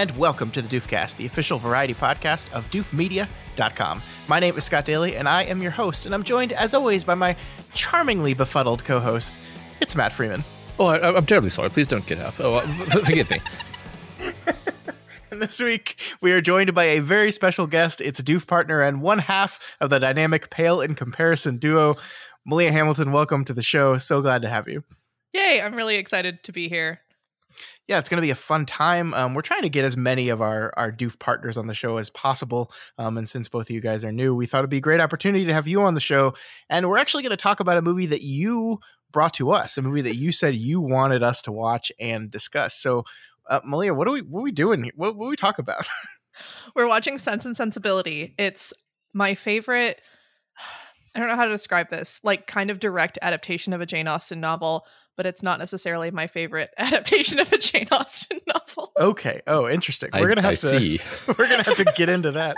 and welcome to the Doofcast, the official variety podcast of doofmedia.com. My name is Scott Daly, and I am your host, and I'm joined, as always, by my charmingly befuddled co host. It's Matt Freeman. Oh, I, am terribly sorry. Please don't get up. Oh, uh, forgive me. and this week, we are joined by a very special guest. It's a doof partner and one half of the dynamic Pale in Comparison duo. Malia Hamilton, welcome to the show. So glad to have you. Yay, I'm really excited to be here yeah, it's going to be a fun time. Um, we're trying to get as many of our our doof partners on the show as possible. Um, and since both of you guys are new, we thought it'd be a great opportunity to have you on the show. And we're actually going to talk about a movie that you brought to us, a movie that you said you wanted us to watch and discuss. So, uh, Malia, what are we what are we doing? Here? What, what are we talk about? we're watching Sense and Sensibility. It's my favorite. I don't know how to describe this. Like, kind of direct adaptation of a Jane Austen novel but it's not necessarily my favorite adaptation of a Jane Austen novel. Okay. Oh, interesting. We're gonna have I to. See. we're gonna have to get into that.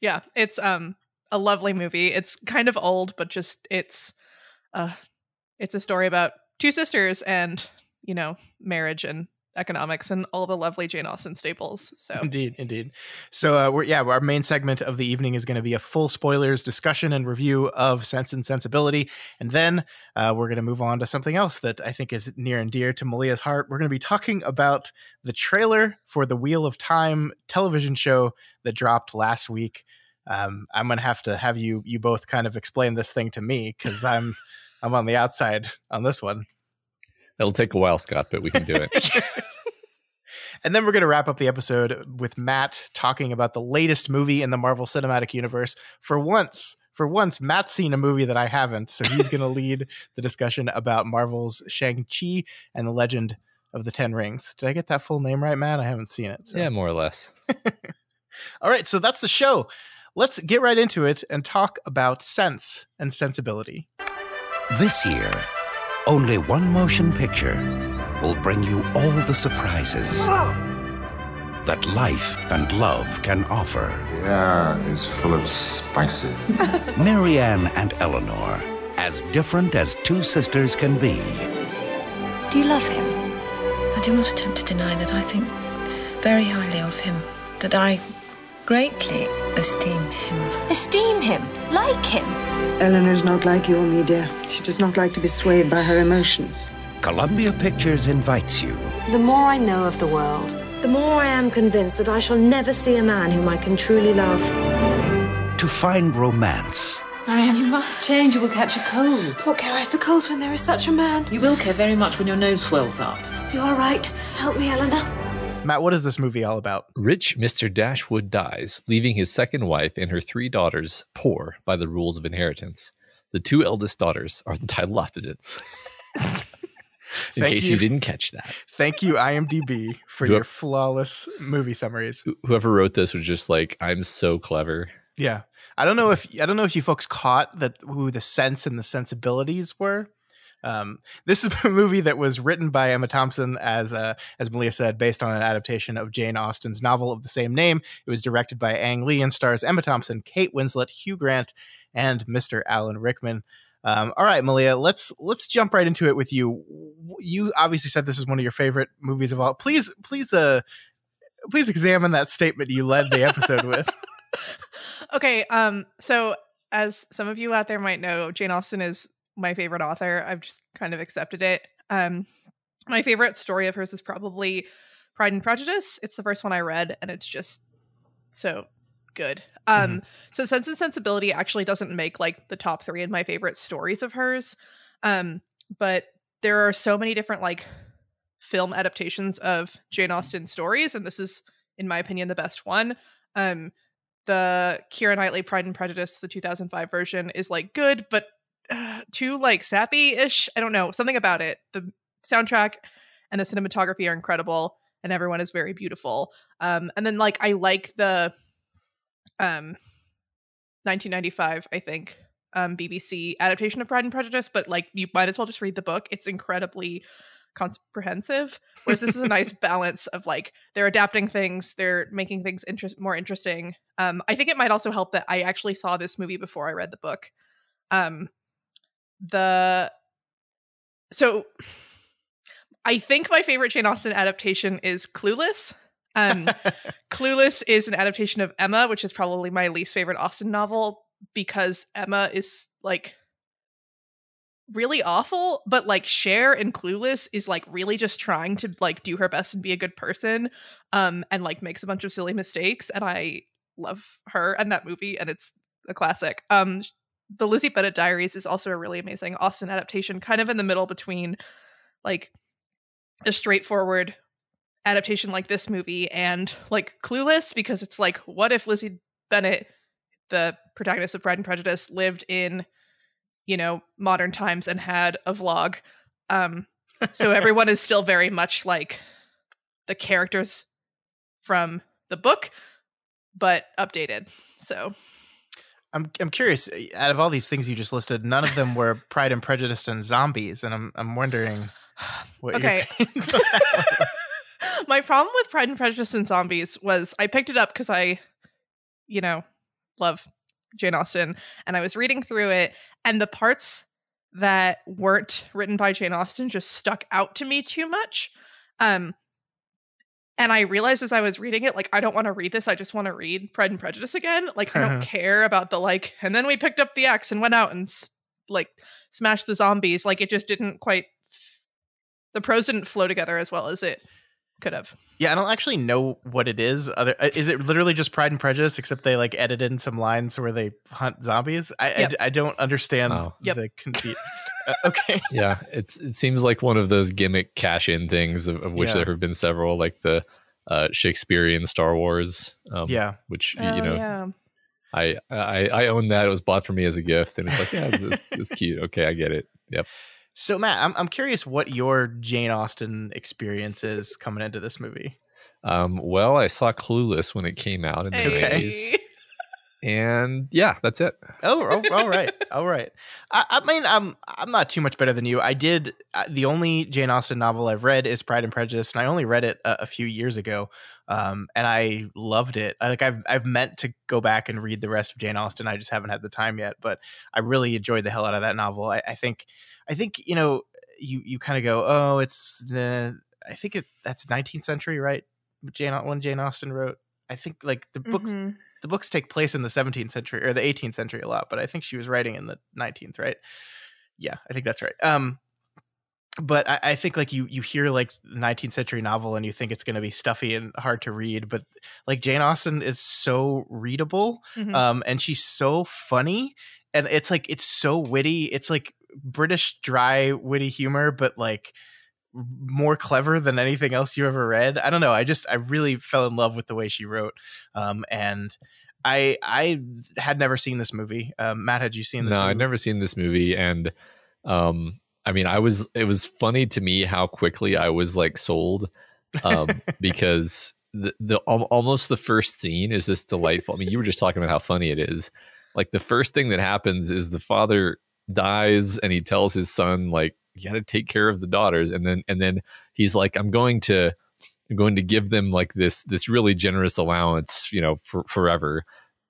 yeah, it's um a lovely movie. It's kind of old, but just it's uh it's a story about two sisters and you know marriage and economics and all the lovely Jane Austen staples. So indeed, indeed. So uh, we're yeah, our main segment of the evening is going to be a full spoilers discussion and review of Sense and Sensibility, and then uh, we're going to move on to something else that I think is near and dear to Malia's heart. We're going to be talking about the trailer for the Wheel of Time television show that dropped last week. Um, I'm going to have to have you you both kind of explain this thing to me because I'm I'm on the outside on this one. It'll take a while, Scott, but we can do it. and then we're going to wrap up the episode with Matt talking about the latest movie in the Marvel Cinematic Universe. For once, for once, Matt's seen a movie that I haven't, so he's going to lead the discussion about Marvel's Shang-Chi and the Legend of the Ten Rings. Did I get that full name right, Matt? I haven't seen it. So. Yeah, more or less. All right, so that's the show. Let's get right into it and talk about sense and sensibility. This year, only one motion picture will bring you all the surprises that life and love can offer. The air is full of spices. Marianne and Elinor, as different as two sisters can be. Do you love him? I do not attempt to deny that I think very highly of him, that I greatly esteem him. Esteem him? Like him? Elinor's not like you or me, dear. She does not like to be swayed by her emotions. Columbia Pictures invites you. The more I know of the world, the more I am convinced that I shall never see a man whom I can truly love. To find romance. Marianne, you must change. You will catch a cold. What care I for colds when there is such a man? You will care very much when your nose swells up. You are right. Help me, Elinor. Matt, what is this movie all about? Rich Mr. Dashwood dies, leaving his second wife and her three daughters poor by the rules of inheritance. The two eldest daughters are the title opposites. In case you. you. didn't catch that. Thank you, IMDb, for whoever, your flawless movie summaries. Whoever wrote this was just like, I'm so clever. Yeah. I don't know if I don't know if you folks caught that who the sense and the sensibilities were. Um, this is a movie that was written by Emma Thompson, as uh, as Malia said, based on an adaptation of Jane Austen's novel of the same name. It was directed by Ang Lee and stars Emma Thompson, Kate Winslet, Hugh Grant, and Mr. Alan Rickman. Um, all right, Malia, let's let's jump right into it with you. You obviously said this is one of your favorite movies of all. Please, please, uh, please examine that statement you led the episode with. okay, um, so as some of you out there might know, Jane Austen is my favorite author. I've just kind of accepted it. Um, my favorite story of hers is probably Pride and Prejudice. It's the first one I read, and it's just so good. Um, mm-hmm. so Sense and Sensibility actually doesn't make like the top three in my favorite stories of hers. Um, but there are so many different like film adaptations of Jane Austen stories, and this is, in my opinion, the best one. Um, the Keira Knightley Pride and Prejudice, the 2005 version, is like good, but too like sappy ish. I don't know something about it. The soundtrack and the cinematography are incredible, and everyone is very beautiful. Um, and then like I like the um 1995, I think, um BBC adaptation of Pride and Prejudice, but like you might as well just read the book. It's incredibly comprehensive whereas this is a nice balance of like they're adapting things they're making things interest more interesting um i think it might also help that i actually saw this movie before i read the book um the so I think my favorite Jane Austen adaptation is Clueless. Um, Clueless is an adaptation of Emma, which is probably my least favorite Austen novel because Emma is like really awful, but like Cher in Clueless is like really just trying to like do her best and be a good person, um, and like makes a bunch of silly mistakes. And I love her and that movie, and it's a classic. Um, the Lizzie Bennet Diaries is also a really amazing Austen adaptation, kind of in the middle between like a straightforward adaptation like this movie and like Clueless, because it's like, what if Lizzie Bennet, the protagonist of Pride and Prejudice, lived in you know modern times and had a vlog? Um so everyone is still very much like the characters from the book but updated. So I'm I'm curious. Out of all these things you just listed, none of them were Pride and Prejudice and zombies, and I'm I'm wondering what. Okay. My problem with Pride and Prejudice and zombies was I picked it up because I, you know, love Jane Austen, and I was reading through it, and the parts that weren't written by Jane Austen just stuck out to me too much. Um, and I realized as I was reading it, like, I don't want to read this. I just want to read Pride and Prejudice again. Like, I don't care about the like, and then we picked up the axe and went out and like smashed the zombies. Like, it just didn't quite, the prose didn't flow together as well as it could have. Yeah, I don't actually know what it is. Other uh, is it literally just Pride and Prejudice, except they like edited in some lines where they hunt zombies? I Yep. I, I don't understand Oh. Yep. the conceit. Uh, okay, yeah, it's it seems like one of those gimmick cash in things of, of which Yeah. there have been several, like the uh, Shakespearean Star Wars. Um, yeah, which Oh, you know yeah. I, I I own that. It was bought for me as a gift, and it's like yeah, it's, it's cute. Okay, I get it. Yep. So Matt, I'm I'm curious what your Jane Austen experience is coming into this movie. Um, well, I saw Clueless when it came out in the Okay. 80s, and yeah, that's it. Oh, oh, all right, all right. I, I mean, I'm I'm not too much better than you. I did uh, the only Jane Austen novel I've read is Pride and Prejudice, and I only read it a, a few years ago, um, and I loved it. I, like I've I've meant to go back and read the rest of Jane Austen. I just haven't had the time yet, but I really enjoyed the hell out of that novel. I, I think I think you know you you kind of go, oh, it's the I think it that's 19th century, right? Jane when Jane Austen wrote. I think like the books Mhm. the books take place in the 17th century or the 18th century a lot, but I think she was writing in the 19th, right? Yeah, I think that's right. Um, but I, I think like you you hear like 19th century novel and you think it's going to be stuffy and hard to read, but like Jane Austen is so readable, Mhm. um, and she's so funny, and it's like it's so witty. It's like British dry witty humor, but like more clever than anything else you ever read. I don't know. I just I really fell in love with the way she wrote. Um and I I had never seen this movie. Um Matt, had you seen this no, movie? I'd never seen this movie, and um, I mean, I was. It was funny to me how quickly I was like sold, um, because the the al- almost the first scene is this delightful. I mean, you were just talking about how funny it is. Like the first thing that happens is the father dies, and he tells his son like, "You got to take care of the daughters," and then and then he's like, "I'm going to." I'm going to give them like this this really generous allowance, you know, for forever.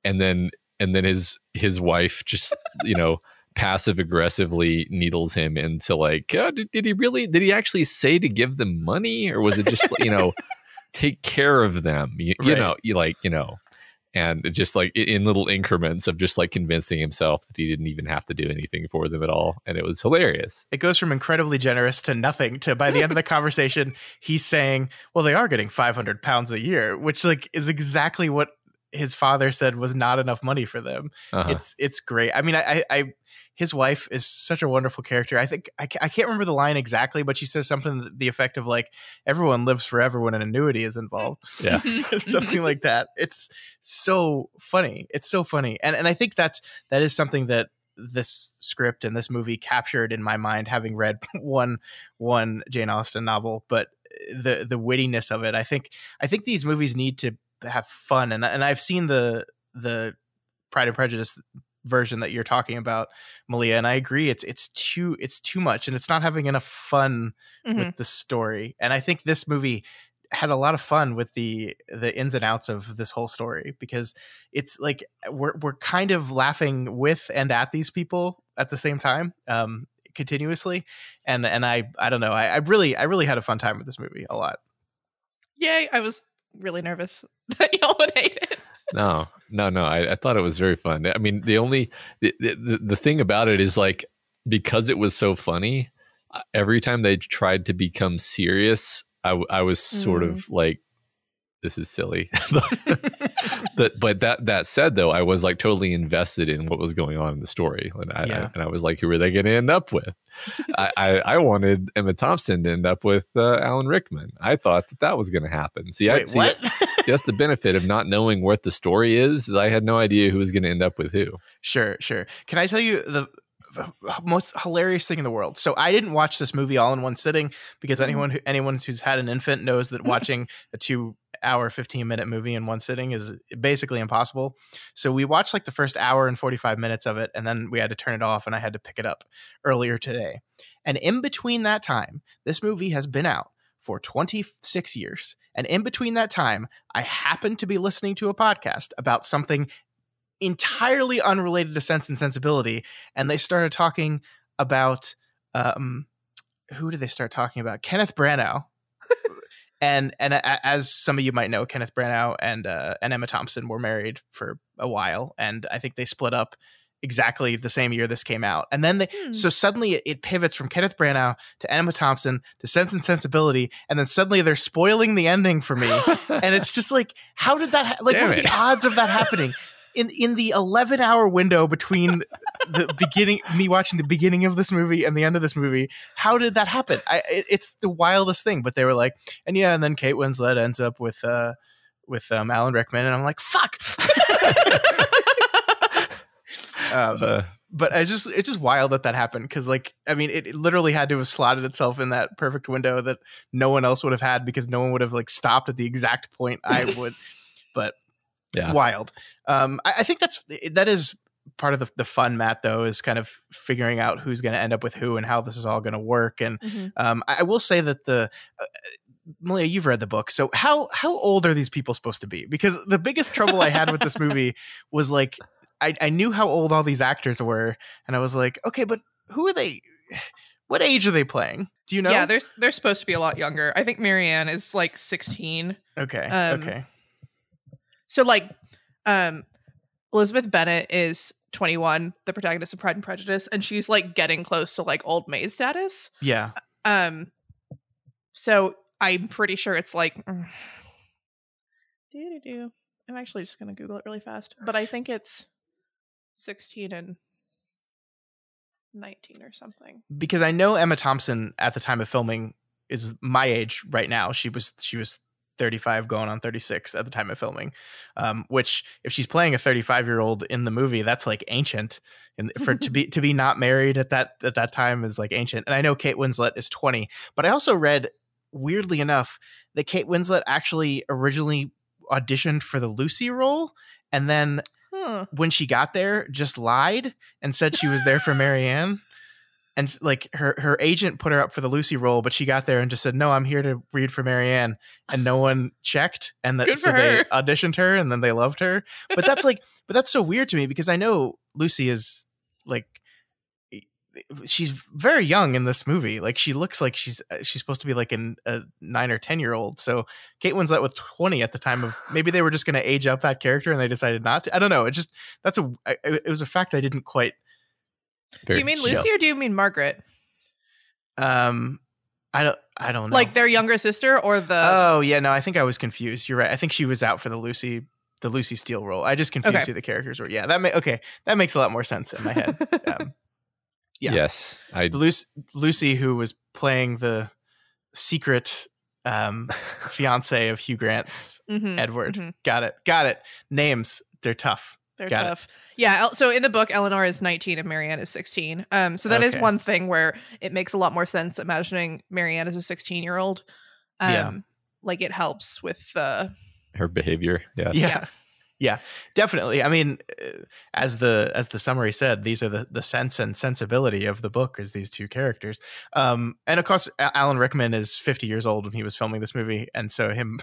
And then and then his his wife just, you know, passive aggressively needles him into like, oh, did, did he really did he actually say to give them money or was it just you know take care of them? You, you know, you like, you know, and just like in little increments of just like convincing himself that he didn't even have to do anything for them at all. And it was hilarious. It goes from incredibly generous to nothing to by the end of the conversation, he's saying, Well, they are getting five hundred pounds a year, which like is exactly what his father said was not enough money for them. Uh-huh. It's it's great. I mean, I, I, I his wife is such a wonderful character. I think I, I can't remember the line exactly, but she says something the effect of like, "Everyone lives forever when an annuity is involved." Yeah. something like that. It's so funny. It's so funny, and and I think that's that is something that this script and this movie captured in my mind, having read one one Jane Austen novel, but eh, the the wittiness of it. I think I think these movies need to have fun, and and I've seen the the Pride and Prejudice version that you're talking about, Malia, and I agree. It's it's too it's too much, and it's not having enough fun Mhm. with the story. And I think this movie has a lot of fun with the the ins and outs of this whole story because it's like we're we're kind of laughing with and at these people at the same time um continuously and and i i don't know i, I really i really had a fun time with this movie a lot Yay! I was really nervous that y'all would hate it. No, no, no. I, I thought it was very fun. I mean, the only the, the the thing about it is like because it was so funny. uh, Every time they tried to become serious, I I was sort Mm. of like, "This is silly." but but that that said, though, I was like totally invested in what was going on in the story, and I, Yeah. I and I was like, "Who are they going to end up with?" I, I I wanted Emma Thompson to end up with uh, Alan Rickman. I thought that that was going to happen. See, I see, what? See, that's the benefit of not knowing what the story is. is I had no idea who was going to end up with who. Sure, sure. Can I tell you the most hilarious thing in the world? So I didn't watch this movie all in one sitting because mm. anyone who anyone who's had an infant knows that mm. watching a two hour 15 minute movie in one sitting is basically impossible. So we watched like the first hour and 45 minutes of it and then we had to turn it off and I had to pick it up earlier today. And in between that time, this movie has been out for 26 years. And in between that time, I happened to be listening to a podcast about something entirely unrelated to Sense and Sensibility. And they started talking about um, who did they start talking about? Kenneth Branagh. and and a- as some of you might know, Kenneth Branagh and uh, and Emma Thompson were married for a while, and I think they split up exactly the same year this came out. And then they Hmm. so suddenly it, it pivots from Kenneth Branagh to Emma Thompson to Sense and Sensibility, and then suddenly they're spoiling the ending for me. and it's just like, how did that? Ha- like, Damn what are it. the odds of that happening? In in the eleven hour window between the beginning, me watching the beginning of this movie and the end of this movie, how did that happen? I, it, it's the wildest thing. But they were like, and yeah, and then Kate Winslet ends up with uh with um, Alan Rickman, and I'm like, fuck. um, Uh, but I just it's just wild that that happened because like I mean it, it literally had to have slotted itself in that perfect window that no one else would have had because no one would have like stopped at the exact point I would. but yeah. wild. Um, I, I think that's that is part of the, the fun, Matt. Though, is kind of figuring out who's going to end up with who and how this is all going to work. And Mhm. um, I, I will say that the uh, Malia, you've read the book, so how how old are these people supposed to be? Because the biggest trouble I had with this movie was like I, I knew how old all these actors were, and I was like, okay, but who are they? What age are they playing? Do you know? Yeah, they're they're supposed to be a lot younger. I think Marianne is like 16. okay, um, okay, So like um Elizabeth Bennet is 21, the protagonist of Pride and Prejudice, and she's like getting close to like old maid status. yeah. Um so I'm pretty sure it's like do do I'm actually just gonna Google it really fast. But I think it's 16 and 19 or something. because I know Emma Thompson at the time of filming is my age right now. She was she was 35 going on 36 at the time of filming. Um, which if she's playing a 35 year old in the movie, that's like ancient. And for to be to be not married at that at that time is like ancient. And I know Kate Winslet is 20, but I also read weirdly enough that Kate Winslet actually originally auditioned for the Lucy role and then Huh. when she got there just lied and said she was there for Marianne. And like her her agent put her up for the Lucy role, but she got there and just said, "No, I'm here to read for Marianne," and no one checked, and that so they auditioned her, and then they loved her. But that's like, but that's so weird to me because I know Lucy is like, she's very young in this movie. Like she looks like she's uh, she's supposed to be like an, a nine or ten year old. So Kate Winslet was twenty at the time of maybe they were just going to age up that character and they decided not to. I don't know. It just that's a I- it was a fact I didn't quite. Do you mean Lucy or do you mean Margaret? Um, I don't I don't know. Like their younger sister or the oh yeah, no, I think I was confused. You're right. I think she was out for the Lucy the Lucy Steele role. I just confused Okay. who the characters were. Yeah, that may okay. That makes a lot more sense in my head. Um, yeah. Yes, I Lucy, Lucy who was playing the secret um fiance of Hugh Grant's Mhm, Edward. mhm. Got it. Got it. Names, they're tough. They're Got it. tough. Yeah. So in the book, Elinor is 19 and Marianne is 16. Um, so that is Okay. one thing where it makes a lot more sense imagining Marianne as a 16 year old. Um, Yeah. Like it helps with uh, her behavior. Yeah. Yeah. Yeah, definitely. I mean, uh, as the as the summary said, these are the the sense and sensibility of the book is these two characters. Um, and of course, Alan Rickman is 50 years old when he was filming this movie, and so him,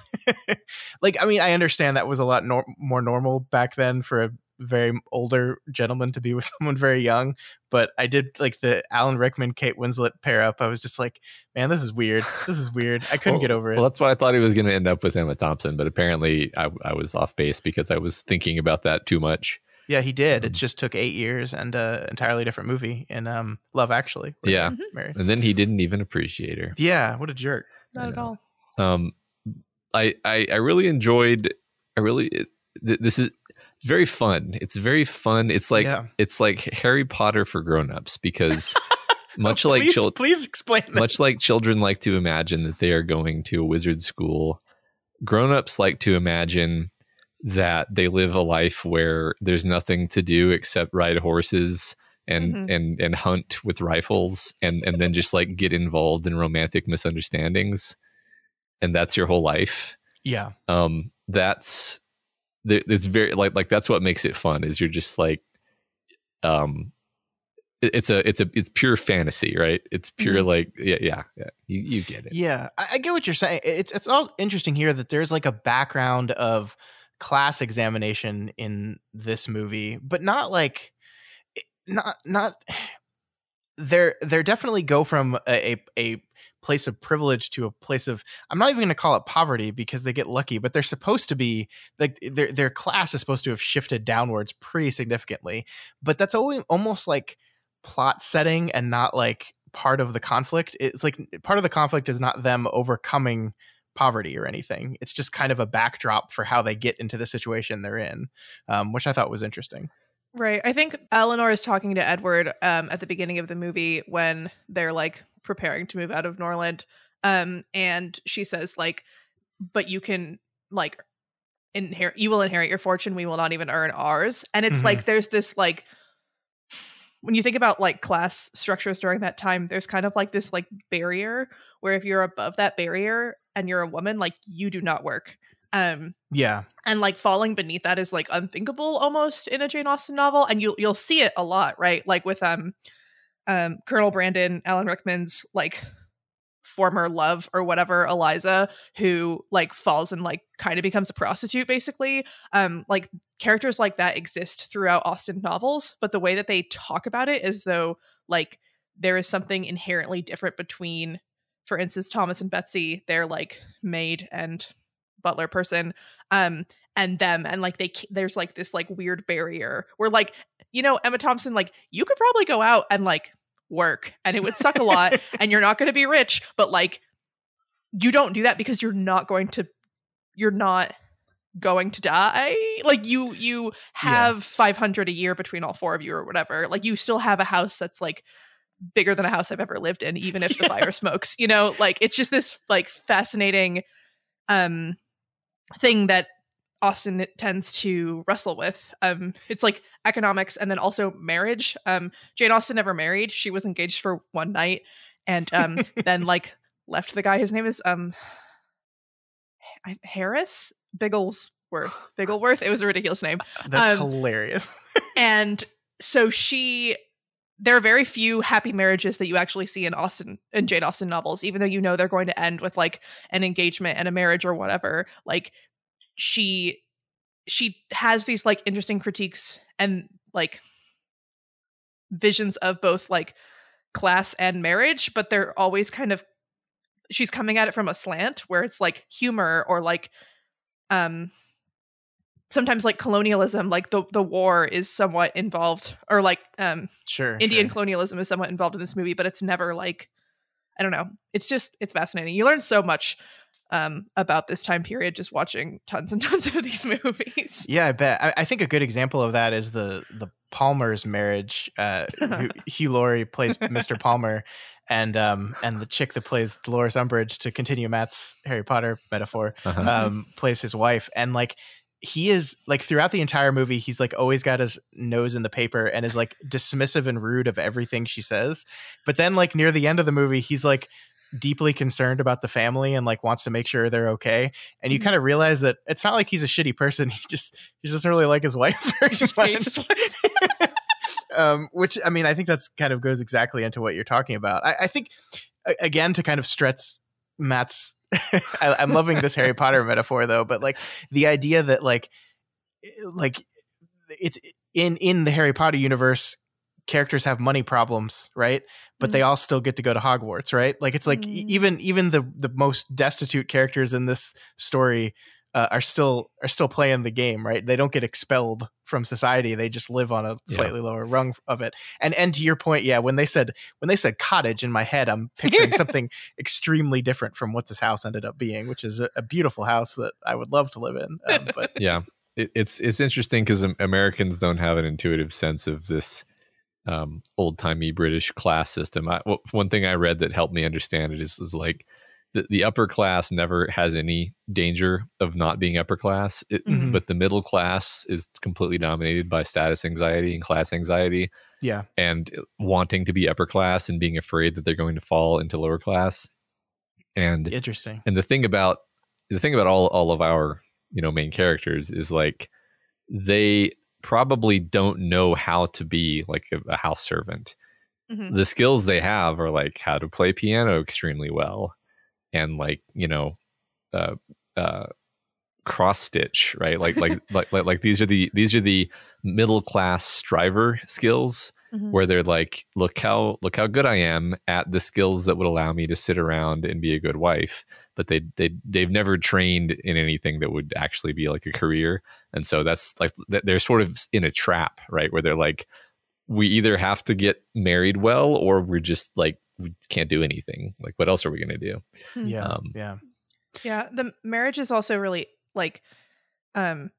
like, I mean, I understand that was a lot nor- more normal back then for a very older gentleman to be with someone very young. But I did like the Alan Rickman Kate Winslet pair up. I was just like, man, this is weird. This is weird. I couldn't well, get over it. Well, that's why I thought he was going to end up with Emma Thompson, but apparently I, I was off base because I was thinking about that too much. Yeah, he did. It just took eight years and an entirely different movie in um, Love Actually. Yeah, and then he didn't even appreciate her. Yeah, what a jerk. Not at all. Um, I, I I really enjoyed. I really this is it's very fun. It's very fun. It's like yeah. it's like Harry Potter for grown-ups because much oh, like please, children please explain this. much like children like to imagine that they are going to a wizard school, grown-ups like to imagine that they live a life where there's nothing to do except ride horses and mm-hmm. and and hunt with rifles and and then just like get involved in romantic misunderstandings and that's your whole life. Yeah. Um that's it's very like like that's what makes it fun is you're just like um it's a it's a it's pure fantasy right? It's pure mm-hmm. like yeah yeah yeah. You, you get it. Yeah I, I, get what you're saying. It's it's all interesting here that there's like a background of class examination in this movie but not like not not they're they're definitely go from a a, a place of privilege to a place of I'm not even going to call it poverty because they get lucky, but they're supposed to be like their their class is supposed to have shifted downwards pretty significantly. But that's always almost like plot setting and not like part of the conflict. It's like part of the conflict is not them overcoming poverty or anything. It's just kind of a backdrop for how they get into the situation they're in, um, which I thought was interesting. Right. I think Elinor is talking to Edward um, at the beginning of the movie when they're like preparing to move out of Norland. Um, and she says, like, but you can like inherit you will inherit your fortune, we will not even earn ours. And it's mm-hmm. like there's this like when you think about like class structures during that time, there's kind of like this like barrier where if you're above that barrier and you're a woman, like you do not work. Um yeah. And like falling beneath that is like unthinkable almost in a Jane Austen novel. And you'll you'll see it a lot, right? Like with um um, Colonel Brandon, Alan Rickman's like former love or whatever, Eliza, who like falls and like kind of becomes a prostitute basically. Um, like characters like that exist throughout Austen novels, but the way that they talk about it is though like there is something inherently different between, for instance, Thomas and Betsy, their like maid and butler person, um, and them, and like they there's like this like weird barrier where like you know Emma Thompson like you could probably go out and like work and it would suck a lot and you're not going to be rich but like you don't do that because you're not going to you're not going to die? Like you you have yeah. 500 a year between all four of you or whatever like you still have a house that's like bigger than a house i've ever lived in even if the fire smokes you know? Like it's just this like fascinating um thing that Austen tends to wrestle with. Um, it's like economics and then also marriage. Um, Jane Austen never married. She was engaged for one night and um, then like left the guy. His name is um, Harris Bigglesworth. Bigglesworth. It was a ridiculous name. That's um, hilarious. and so she. There are very few happy marriages that you actually see in Austen in Jane Austen novels, even though you know they're going to end with like an engagement and a marriage or whatever. Like she she has these like interesting critiques and like visions of both like class and marriage but they're always kind of she's coming at it from a slant where it's like humor or like um sometimes like colonialism like the the war is somewhat involved or like um sure indian sure. colonialism is somewhat involved in this movie but it's never like i don't know it's just it's fascinating you learn so much um, about this time period just watching tons and tons of these movies. Yeah, I bet. I, I think a good example of that is the the Palmer's marriage. Uh, Hugh Laurie plays Mr. Palmer, and um, and the chick that plays Dolores Umbridge, to continue Matt's Harry Potter metaphor, uh-huh. um, plays his wife, and like he is like throughout the entire movie he's like always got his nose in the paper and is like dismissive and rude of everything she says but then like near the end of the movie he's like deeply concerned about the family and like wants to make sure they're okay. And you mm-hmm. kind of realize that it's not like he's a shitty person. He just he doesn't really like his wife um, which I mean, I think that's kind of goes exactly into what you're talking about. I, I think again to kind of stretch Matt's. I, I'm loving this Harry Potter metaphor though, but like the idea that like like it's in in the Harry Potter universe, characters have money problems, right? But they all still get to go to Hogwarts, right? Like it's like e- even even the the most destitute characters in this story uh, are still are still playing the game, right? They don't get expelled from society. They just live on a Yeah. slightly lower rung of it. And and to your point, yeah, when they said when they said cottage in my head, I'm picturing something extremely different from what this house ended up being, which is a, a beautiful house that I would love to live in. Um, but yeah it, it's it's interesting because americans don't have an intuitive sense of this um, old-timey british class system I, one thing i read that helped me understand it is, is like the, the upper class never has any danger of not being upper class it, Mhm. but the middle class is completely dominated by status anxiety and class anxiety yeah, and wanting to be upper class and being afraid that they're going to fall into lower class and interesting. and the thing about the thing about all all of our you know main characters is like they probably don't know how to be like a, a house servant Mhm. the skills they have are like how to play piano extremely well and like you know uh uh cross stitch right like like like like like these are the these are the middle class striver skills Mhm. where they're like look how look how good i am at the skills that would allow me to sit around and be a good wife but they they they've never trained in anything that would actually be like a career. And so that's like they're sort of in a trap right? Where they're like we either have to get married well or we're just like we can't do anything. Like what else are we going to do? Hmm. Yeah, Um, yeah, Yeah, the marriage is also really like um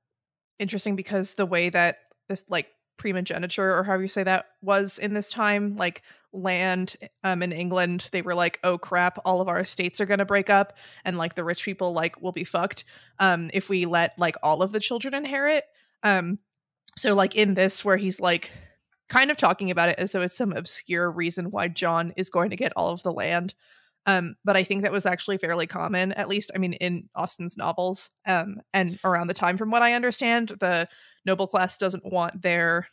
interesting because the way that this like primogeniture or however you say that was in this time like land um in England they were like oh crap all of our estates are going to break up and like the rich people like will be fucked um if we let like all of the children inherit. Um so like in this where he's like kind of talking about it as though it's some obscure reason why John is going to get all of the land um, but I think that was actually fairly common, at least, I mean, in Austen's novels. Um, and around the time, from what I understand, the noble class doesn't want their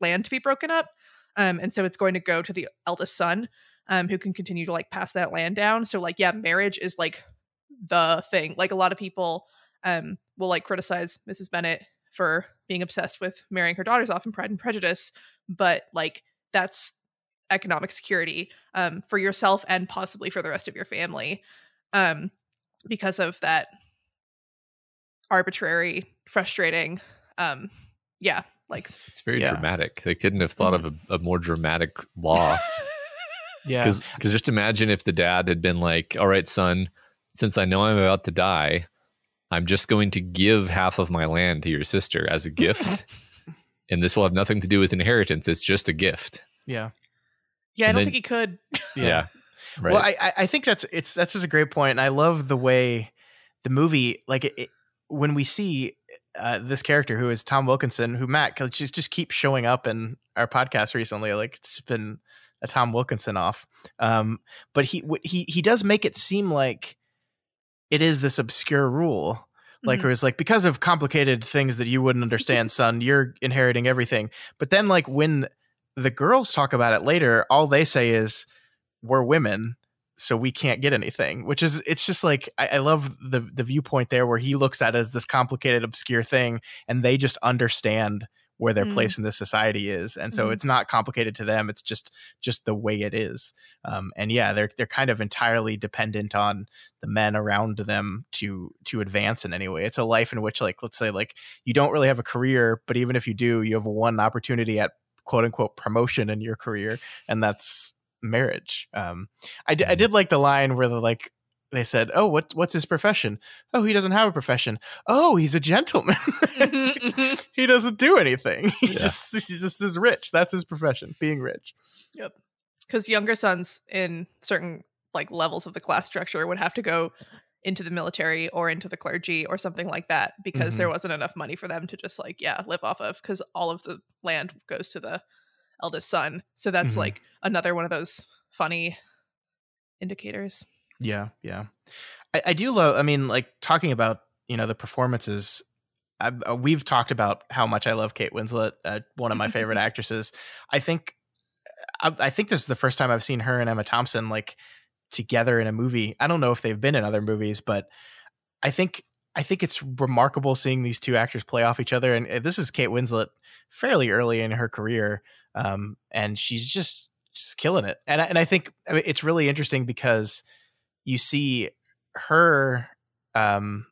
land to be broken up. Um, and so it's going to go to the eldest son, um, who can continue to like pass that land down. So, like, yeah, marriage is like the thing. Like, a lot of people um, will like criticize Mrs. Bennet for being obsessed with marrying her daughters off in Pride and Prejudice, but like, that's economic security um, for yourself and possibly for the rest of your family um, because of that arbitrary, frustrating. Um, yeah, like it's, it's very Yeah. dramatic they couldn't have thought of a, a more dramatic law yeah. because just imagine if the dad had been like all right son since i know i'm about to die i'm just going to give half of my land to your sister as a gift and this will have nothing to do with inheritance it's just a gift yeah. Yeah, I And don't then- think he could. yeah, right Well, I I- I think that's it's that's just a great point, and I love the way the movie like it, it- when we see uh, this character who is Tom Wilkinson, who Matt cause just just keeps showing up in our podcast recently. Like it's been a Tom Wilkinson off, um, but he w- he he does make it seem like it is this obscure rule. Like Mhm. where it's like because of complicated things that you wouldn't understand, son, you're inheriting everything. But then like when the girls talk about it later, all they say is we're women, so we can't get anything. Which is it's just like I, I love the the viewpoint there where he looks at it as this complicated, obscure thing, and they just understand where their Mm. place in this society is, and so Mhm. it's not complicated to them. It's just just the way it is. Um, and yeah, they're they're kind of entirely dependent on the men around them to to advance in any way. It's a life in which like let's say like you don't really have a career, but even if you do, you have one opportunity at quote unquote promotion in your career, and that's marriage. Um, I, d- I mm-hmm. did like the line where the like they said, "Oh, what what's his profession? Oh, he doesn't have a profession. Oh, he's a gentleman. Mm-hmm, mm-hmm. he doesn't do anything. He Yeah. just he just is rich. That's his profession, being rich. Yep. Because younger sons in certain like levels of the class structure would have to go into the military or into the clergy or something like that because there wasn't enough money for them to just like yeah live off of because all of the land goes to the eldest son. So that's Mhm. like another one of those funny indicators. Yeah, yeah. I, I do love. I mean, like talking about you know the performances. I, uh, we've talked about how much I love Kate Winslet, uh, one of my favorite actresses. I think, I, I think this is the first time I've seen her and Emma Thompson like together in a movie. I don't know if they've been in other movies, but I think I think it's remarkable seeing these two actors play off each other. And uh, this is Kate Winslet fairly early in her career, um, and she's just just killing it. And I, and I think I mean, it's really interesting because you see her um,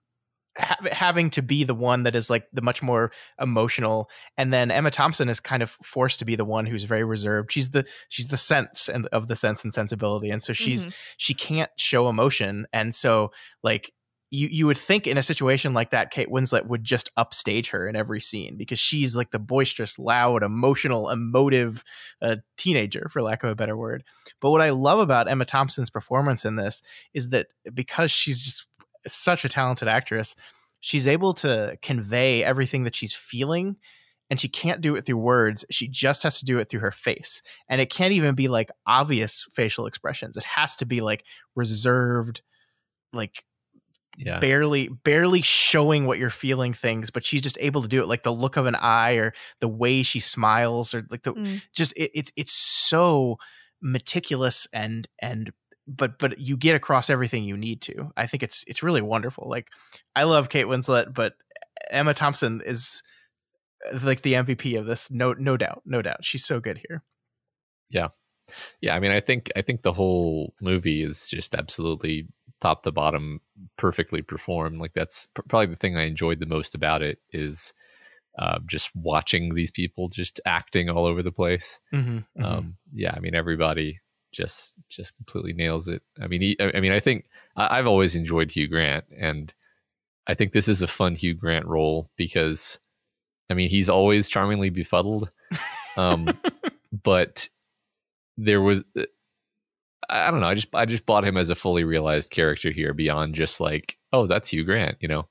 ha- having to be the one that is like the much more emotional, and then Emma Thompson is kind of forced to be the one who's very reserved. She's the she's the sense and of the sense and sensibility, and so she's Mhm. she can't show emotion, and so like you you would think in a situation like that, Kate Winslet would just upstage her in every scene because she's like the boisterous, loud, emotional, emotive uh, teenager, for lack of a better word. But what I love about Emma Thompson's performance in this is that because she's just such a talented actress, she's able to convey everything that she's feeling. And she can't do it through words. She just has to do it through her face. And it can't even be like obvious facial expressions. It has to be like reserved, like Yeah. barely barely showing what you're feeling things but she's just able to do it like the look of an eye or the way she smiles or like the Mm. just it, it's it's so meticulous and and but but you get across everything you need to i think it's it's really wonderful like i love kate winslet but emma thompson is like the mvp of this no no doubt no doubt she's so good here Yeah. Yeah, I mean I think I think the whole movie is just absolutely top to bottom perfectly performed. Like that's pr- probably the thing I enjoyed the most about it is uh, just watching these people just acting all over the place. mm-hmm, Um, yeah, I mean everybody just just completely nails it. I mean, he, I I mean, I think I, I've always enjoyed Hugh Grant, and I think this is a fun Hugh Grant role because, I mean, he's always charmingly befuddled, um, but there was. uh, I don't know. I just I just bought him as a fully realized character here, beyond just like, oh, that's Hugh Grant, you know?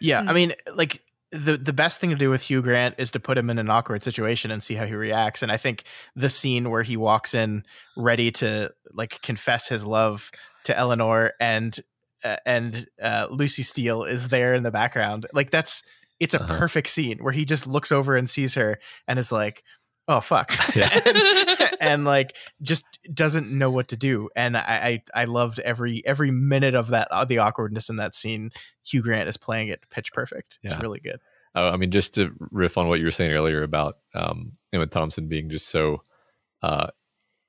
Yeah, I Mm. mean, like the the best thing to do with Hugh Grant is to put him in an awkward situation and see how he reacts. And I think the scene where he walks in ready to like confess his love to Elinor and uh, and uh, Lucy Steele is there in the background. Like that's it's a Uh-huh. perfect scene where he just looks over and sees her and is like, "Oh fuck," Yeah. and, and like just doesn't know what to do. And I I, I loved every every minute of that uh, the awkwardness in that scene. Hugh Grant is playing it pitch perfect. It's Yeah. really good. Uh, I mean, just to riff on what you were saying earlier about um, Emma Thompson being just so uh,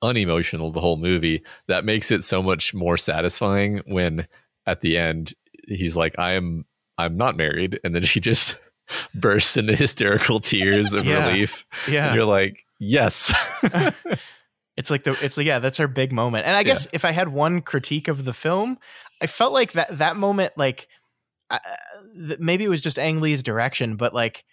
unemotional the whole movie, that makes it so much more satisfying when at the end he's like, "I am, I'm not married," and then she just bursts into hysterical tears of Yeah. relief. Yeah. And you're like, "Yes." It's like the it's like yeah, that's our big moment. And I guess if I had one critique of the film, I felt like that that moment like uh, th- maybe it was just Ang Lee's direction, but like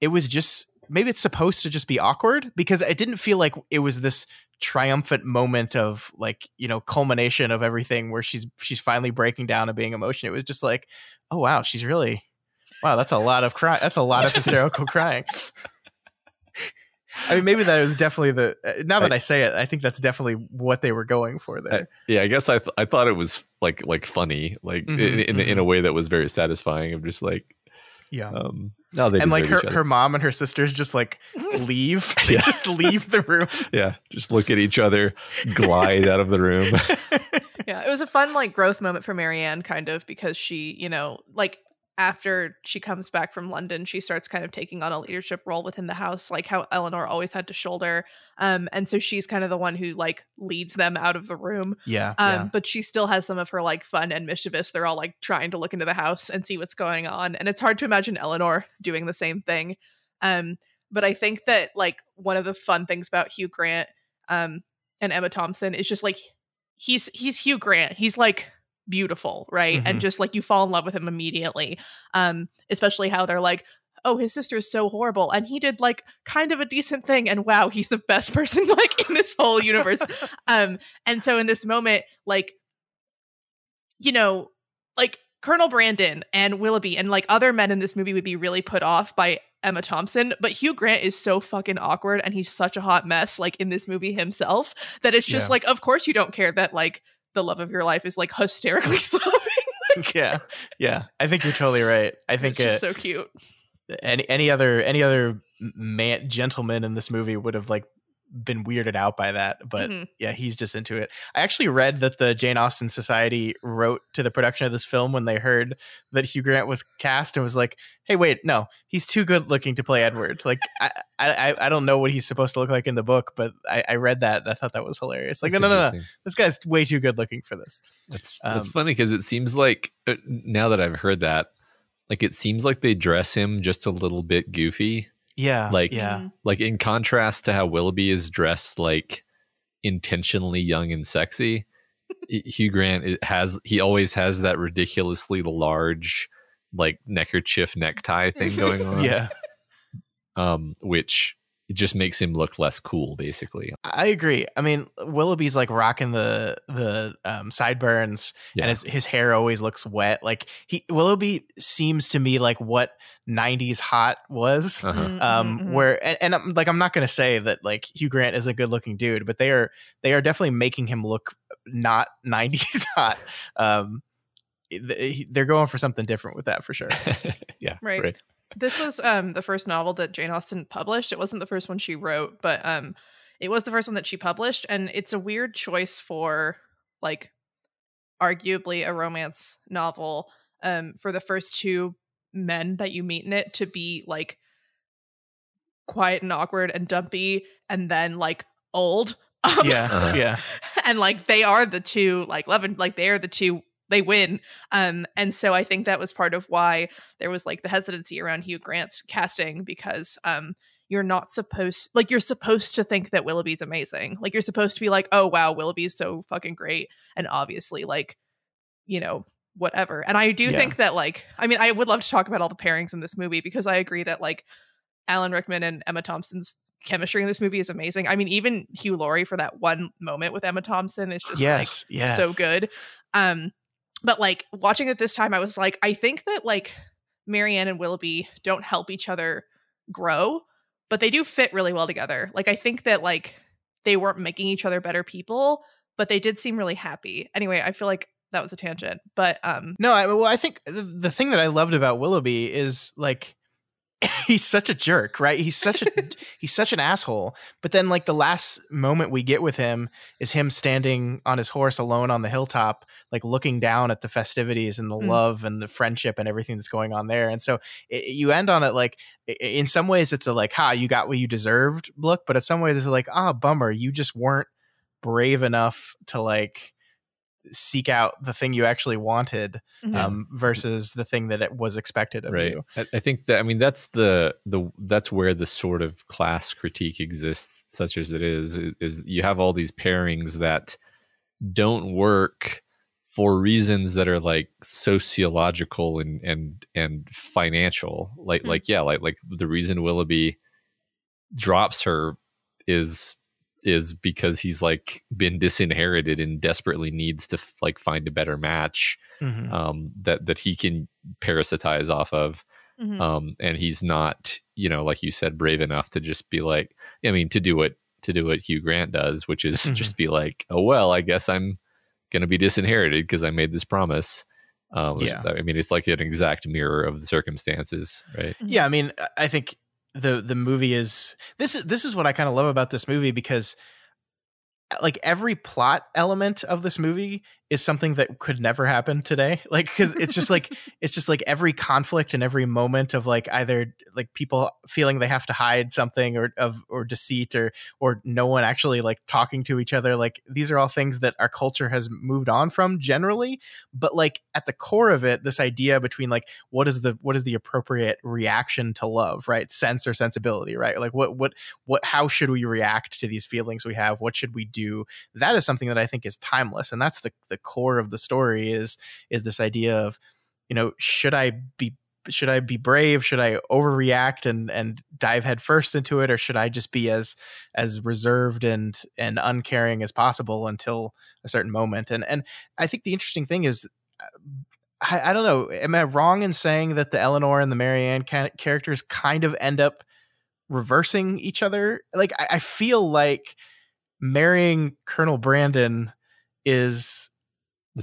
it was just maybe it's supposed to just be awkward because it didn't feel like it was this triumphant moment of like you know culmination of everything where she's she's finally breaking down and being emotional. It was just like oh wow, she's really wow, that's a lot of cry. That's a lot of hysterical crying. I mean, maybe that was definitely the. uh, Now that I, say it, I think that's definitely what they were going for there. yeah, I guess I th- I thought it was like like funny, like Mhm, in, in in a way that was very satisfying. Of just like, Yeah. um, no, they and like her, deserve each other. her mom and her sisters just like leave. They Yeah. just leave the room. yeah, just look at each other, glide out of the room. yeah, it was a fun like growth moment for Marianne, kind of because she, you know, like after she comes back from London, she starts kind of taking on a leadership role within the house, like how Elinor always had to shoulder. Um, and so she's kind of the one who like leads them out of the room. Yeah, Um, yeah. but she still has some of her like fun and mischievous. They're all like trying to look into the house and see what's going on. And it's hard to imagine Elinor doing the same thing. Um, but I think that like one of the fun things about Hugh Grant um and Emma Thompson is just like he's he's Hugh Grant. He's like beautiful, right? And Mhm. just like you fall in love with him immediately. Um, especially how they're like, oh, his sister's so horrible, and he did like kind of a decent thing, and wow, he's the best person like in this whole universe. um, and so in this moment, like, you know, like Colonel Brandon and Willoughby and like other men in this movie would be really put off by Emma Thompson, but Hugh Grant is so fucking awkward and he's such a hot mess, like in this movie himself, that it's just Yeah. like, of course you don't care that like the love of your life is like hysterically sobbing. yeah, yeah. I think you're totally right. I think it's just uh, so cute. any any other any other man gentleman in this movie would have like been weirded out by that, but Mhm. yeah, he's just into it. I actually read that the Jane Austen Society wrote to the production of this film when they heard that Hugh Grant was cast and was like, "Hey, wait, no, he's too good looking to play Edward. Like, I, I, I don't know what he's supposed to look like in the book, but I, I read that and I thought that was hilarious. Like, That's no, no, no, no, this guy's way too good looking for this. That's Um, that's funny because it seems like uh, now that I've heard that, like it seems like they dress him just a little bit goofy. Yeah, Like yeah, like in contrast to how Willoughby is dressed like intentionally young and sexy. Hugh Grant it has he always has that ridiculously large like neckerchief necktie thing going on. yeah. Um, which it just makes him look less cool, basically. I agree. I mean, Willoughby's like rocking the the um, sideburns, Yeah. and his his hair always looks wet. Like he Willoughby seems to me like what '90s hot was. Uh-huh. Mhm, Um, mhm, where and, and I'm like I'm not gonna say that like Hugh Grant is a good looking dude, but they are they are definitely making him look not '90s hot. Um, they're going for something different with that for sure. yeah, Right. This was um the first novel that Jane Austen published. It wasn't the first one she wrote, but um it was the first one that she published and it's a weird choice for like arguably a romance novel um for the first two men that you meet in it to be like quiet and awkward and dumpy and then like old. Um, yeah, Uh-huh. yeah, and like they are the two like love and like they are the two they win. Um and so i think that was part of why there was like the hesitancy around hugh grant's casting because um you're not supposed like you're supposed to think that willoughby's amazing. Like you're supposed to be like oh wow willoughby's so fucking great and obviously like you know whatever. And i do Yeah. think that like i mean i would love to talk about all the pairings in this movie because i agree that like alan rickman and emma thompson's chemistry in this movie is amazing. I mean even hugh laurie for that one moment with emma thompson is just like yes, yes, so good. Um, but like watching it this time, I was like, I think that like Marianne and Willoughby don't help each other grow, but they do fit really well together. Like I think that like they weren't making each other better people, but they did seem really happy. Anyway, I feel like that was a tangent, but um, No, I, well, I think the, the thing that I loved about Willoughby is like he's such a jerk, right? He's such a he's such an asshole. But then, like the last moment we get with him is him standing on his horse alone on the hilltop, like looking down at the festivities and the Mm. love and the friendship and everything that's going on there. And so it, you end on it like in some ways it's a like, ha, you got what you deserved look, but in some ways it's like, ah, bummer, you just weren't brave enough to like seek out the thing you actually wanted mhm. um, versus the thing that it was expected of right you. I, I think that i mean that's the the that's where the sort of class critique exists such as it is is you have all these pairings that don't work for reasons that are like sociological and and and financial like Hmm. like yeah like like the reason willoughby drops her is is because he's like been disinherited and desperately needs to f- like find a better match Mhm. um, that that he can parasitize off of, Mhm. um, and he's not, you know, like you said, brave enough to just be like, I mean, to do what to do what Hugh Grant does, which is Mhm. just be like, oh well, I guess I'm gonna be disinherited because I made this promise. Um, Yeah. I mean, it's like an exact mirror of the circumstances, right? Yeah, I mean, I- I think the the movie is this is this is what I kind of love about this movie because like every plot element of this movie is something that could never happen today. Like because it's just like it's just like every conflict and every moment of like either like people feeling they have to hide something or of or deceit or or no one actually like talking to each other. Like these are all things that our culture has moved on from generally but like at the core of it this idea between like what is the what is the appropriate reaction to love right? Sense or sensibility right? Like what what what how should we react to these feelings we have? What should we do? That is something that i think is timeless and that's the the core of the story is is this idea of you know should i be should i be brave should i overreact and and dive headfirst into it or should i just be as as reserved and and uncaring as possible until a certain moment and and i think the interesting thing is I, I don't know. Am I wrong in saying that the Elinor and the Marianne ca- characters kind of end up reversing each other? Like, I, I feel like marrying Colonel Brandon is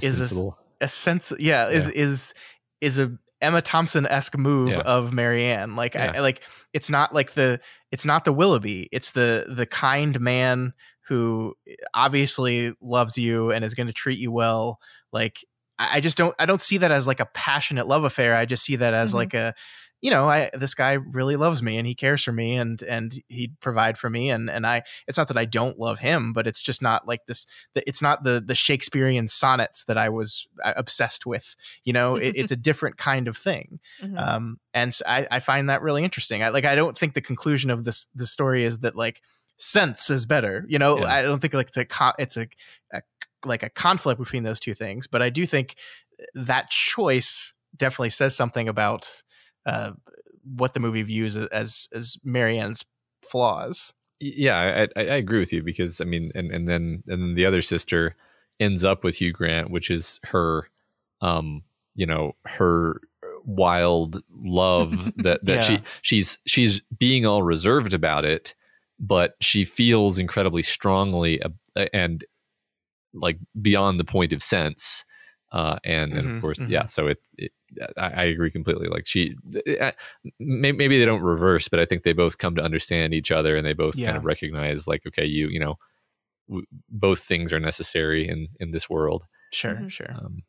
is a, Sensible. a sense. Yeah, is Yeah. is is a Emma Thompson esque move Yeah. of Marianne. Like I like it's not like the it's not the Willoughby. It's the the kind man who obviously loves you and is going to treat you well. Like I I just don't I don't see that as like a passionate love affair. I just see that as Mhm. like a you know, I this guy really loves me and he cares for me and and he'd provide for me and and I it's not that I don't love him, but it's just not like this it's not the the Shakespearean sonnets that I was uh, obsessed with. You know, it, it's a different kind of thing. Mhm. Um and so I I find that really interesting. I like I don't think the conclusion of this the story is that like sense is better. You know, Yeah. I don't think like it's a it's a, a like a conflict between those two things, but I do think that choice definitely says something about uh, what the movie views as as Marianne's flaws. yeah I, I i agree with you because i mean and and then and then the other sister ends up with hugh grant which is her um you know her wild love that that she she's she's being all reserved about it but she feels incredibly strongly and like beyond the point of sense uh and, and Mhm, of course mhm. yeah so it, it I, I agree completely like she may- maybe they don't reverse but i think they both come to understand each other and they both Yeah. kind of recognize like okay you you know w- both things are necessary in in this world Sure, Mhm. sure. um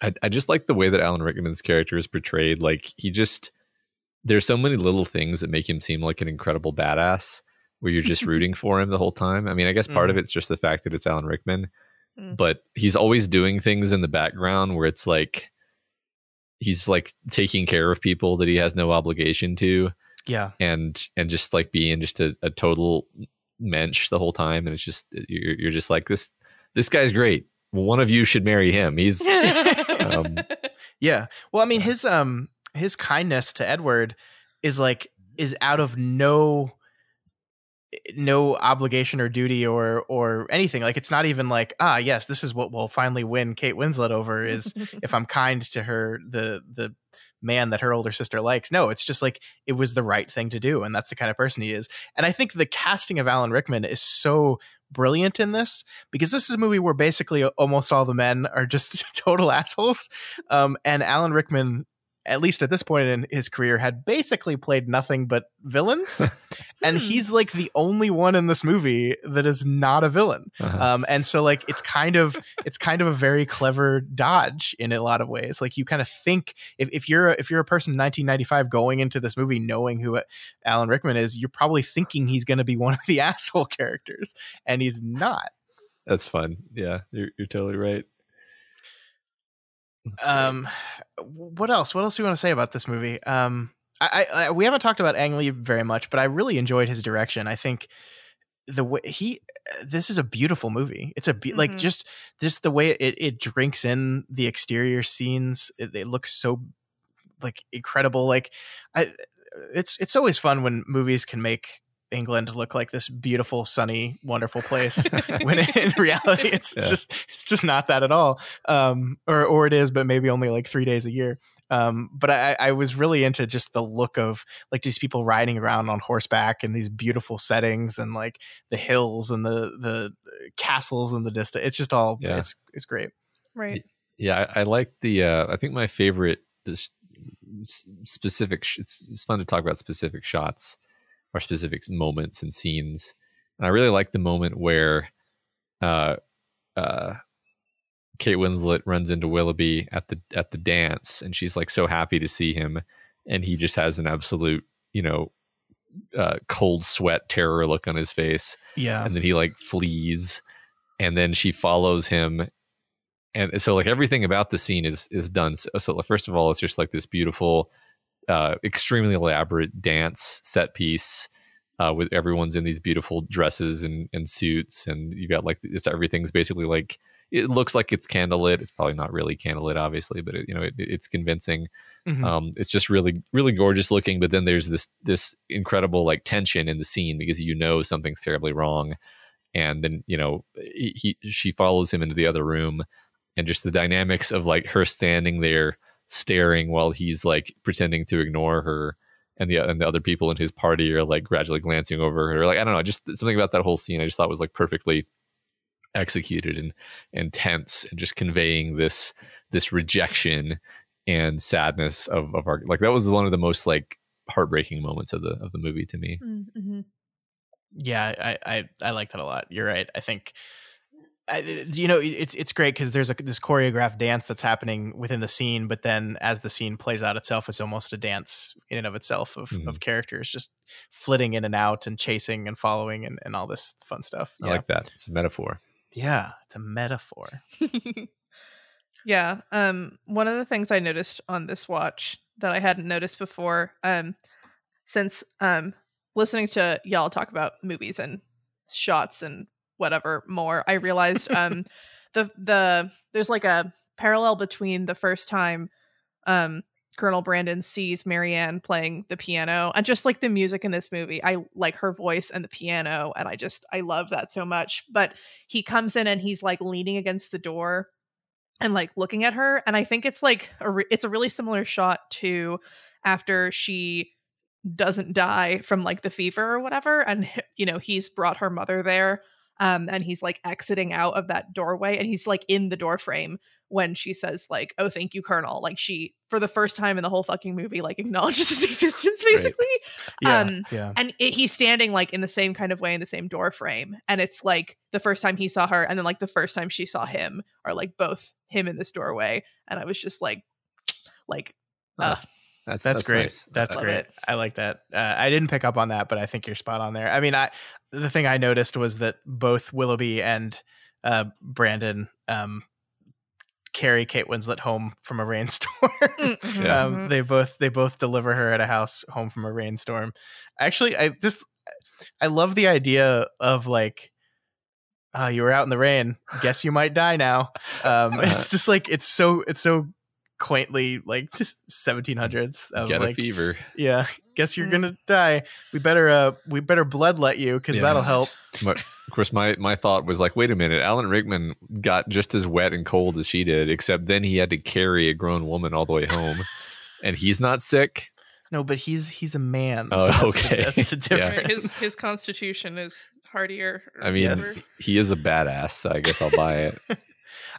I, I just like the way that alan rickman's character is portrayed like he just there's so many little things that make him seem like an incredible badass where you're just rooting for him the whole time i mean i guess part of Mhm. it's just the fact that it's alan rickman Mm. but he's always doing things in the background where it's like he's like taking care of people that he has no obligation to Yeah, and and just like being just a, a total mensch the whole time. And it's just you're, you're just like this this guy's great. One of you should marry him. He's um, yeah. Well, I mean, his um his kindness to Edward is like is out of no no obligation or duty or or anything. Like it's not even like ah yes this is what will finally win kate winslet over is if i'm kind to her the the man that her older sister likes. No it's just like it was the right thing to do and that's the kind of person he is. And i think the casting of alan rickman is so brilliant in this because this is a movie where basically almost all the men are just total assholes. Um and alan rickman at least at this point in his career had basically played nothing but villains. And Hmm. he's like the only one in this movie that is not a villain. Uh-huh. um, and so like it's kind of it's kind of a very clever dodge in a lot of ways. Like you kind of think if, if you're a, if you're a person in 1995 going into this movie knowing who alan rickman is you're probably thinking he's going to be one of the asshole characters and he's not. That's fun. Yeah you're, you're totally right That's great. um what else? What else do you want to say about this movie? Um I, I, we haven't talked about ang lee very much but i really enjoyed his direction. I think the way he this is a beautiful movie. It's a be- like Mhm. just just the way it, it drinks in the exterior scenes it, it looks so like incredible. Like i it's it's always fun when movies can make england look like this beautiful sunny wonderful place when in reality it's, it's Yeah. just it's just not that at all um or or it is but maybe only like three days a year um but i i was really into just the look of like these people riding around on horseback in these beautiful settings and like the hills and the the castles in the distance it's just all Yeah. it's it's great right. yeah I, I like the uh i think my favorite this specific it's, it's fun to talk about specific shots or specific moments and scenes. And i really like the moment where uh uh kate winslet runs into willoughby at the at the dance and she's like so happy to see him and he just has an absolute you know uh cold sweat terror look on his face. Yeah. And then he like flees and then she follows him. And so like everything about the scene is is done so, so first of all it's just like this beautiful uh extremely elaborate dance set piece uh with everyone's in these beautiful dresses and and suits and you got like it's everything's basically like it looks like it's candlelit. It's probably not really candlelit obviously but it, you know it, it's convincing. Mhm. um it's just really really gorgeous looking but then there's this this incredible like tension in the scene because you know something's terribly wrong. And then you know he, he she follows him into the other room and just the dynamics of like her standing there staring while he's like pretending to ignore her and the and the other people in his party are like gradually glancing over her like i don't know just something about that whole scene i just thought was like perfectly executed and and tense and just conveying this this rejection and sadness of of our like that was one of the most like heartbreaking moments of the of the movie to me. Mm-hmm. Yeah, I, I I liked it a lot. You're right. I think I, you know it's it's great because there's a this choreographed dance that's happening within the scene, but then as the scene plays out itself, it's almost a dance in and of itself of, Mhm. of characters just flitting in and out and chasing and following and, and all this fun stuff. I Yeah. like that. It's a metaphor. yeah, it's a metaphor. yeah. Um, one of the things I noticed on this watch that I hadn't noticed before, um, since um listening to y'all talk about movies and shots and whatever more, I realized um the the there's like a parallel between the first time um Colonel Brandon sees Marianne playing the piano and just like the music in this movie. I like her voice and the piano and I just I love that so much. But he comes in and he's like leaning against the door and like looking at her and I think it's like a re- it's a really similar shot to after she doesn't die from like the fever or whatever and you know he's brought her mother there um and he's like exiting out of that doorway and he's like in the door frame when she says like oh thank you colonel. Like she for the first time in the whole fucking movie like acknowledges his existence basically. Yeah, um yeah. and it, he's standing like in the same kind of way in the same door frame and it's like the first time he saw her and then like the first time she saw him are like both him in this doorway and i was just like like uh, Ah, That's That's, great. nice. That's Love great. it. I like that. Uh, I didn't pick up on that, but I think you're spot on there. I mean, I the thing I noticed was that both Willoughby and uh, Brandon um, carry Kate Winslet home from a rainstorm. Yeah. um, mhm. they both they both deliver her at a house home from a rainstorm. Actually, I just I love the idea of like. Uh, you were out in the rain. Guess you might die now. Um, it's just like it's so it's so quaintly like 1700s of Get a fever. yeah guess you're Mm. gonna die we better uh we better bloodlet you because Yeah. that'll help But of course, my my thought was like, wait a minute, Alan Rickman got just as wet and cold as she did, except then he had to carry a grown woman all the way home, and he's not sick. no but he's he's a man Oh, that's the- okay. that's the difference Right, his his constitution is hardier I mean, whatever. he is a badass, so I guess I'll buy it.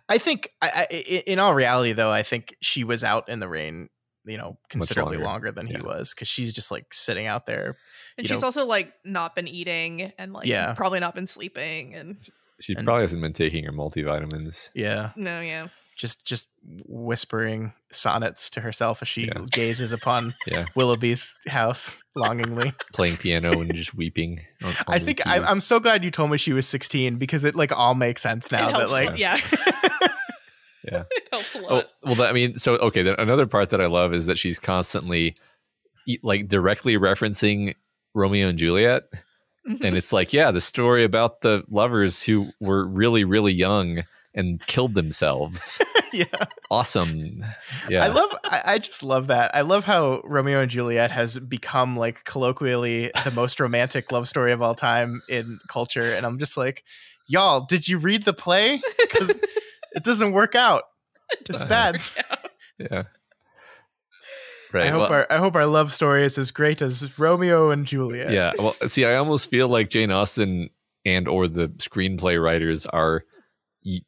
i think I, I i- in all reality though i think she was out in the rain you know considerably longer. longer. than he Yeah. was because she's just like sitting out there and she's know- also like not been eating and like Yeah. probably not been sleeping and She And- probably hasn't been taking her multivitamins. yeah no yeah just just whispering sonnets to herself as she Yeah. gazes upon Yeah, willoughby's house longingly playing piano and just weeping. on- on i think I, I'm so glad you told me she was 16 because it like all makes sense now it that helps like lot, yeah Yeah. it helps a Oh lot well, that, I mean, so okay. Then another part that I love is that she's constantly, like, directly referencing Romeo and Juliet, Mhm. and it's like, yeah, the story about the lovers who were really, really young and killed themselves. yeah awesome. Yeah, I love I, just love that. I love how Romeo and Juliet has become like colloquially the most romantic love story of all time in culture. And I'm just like, y'all, did you read the play? Because it doesn't work out. It's bad. yeah. Right. I hope well- our I hope our love story is as great as Romeo and Juliet. yeah well see i almost feel like jane austen and or the screenplay writers are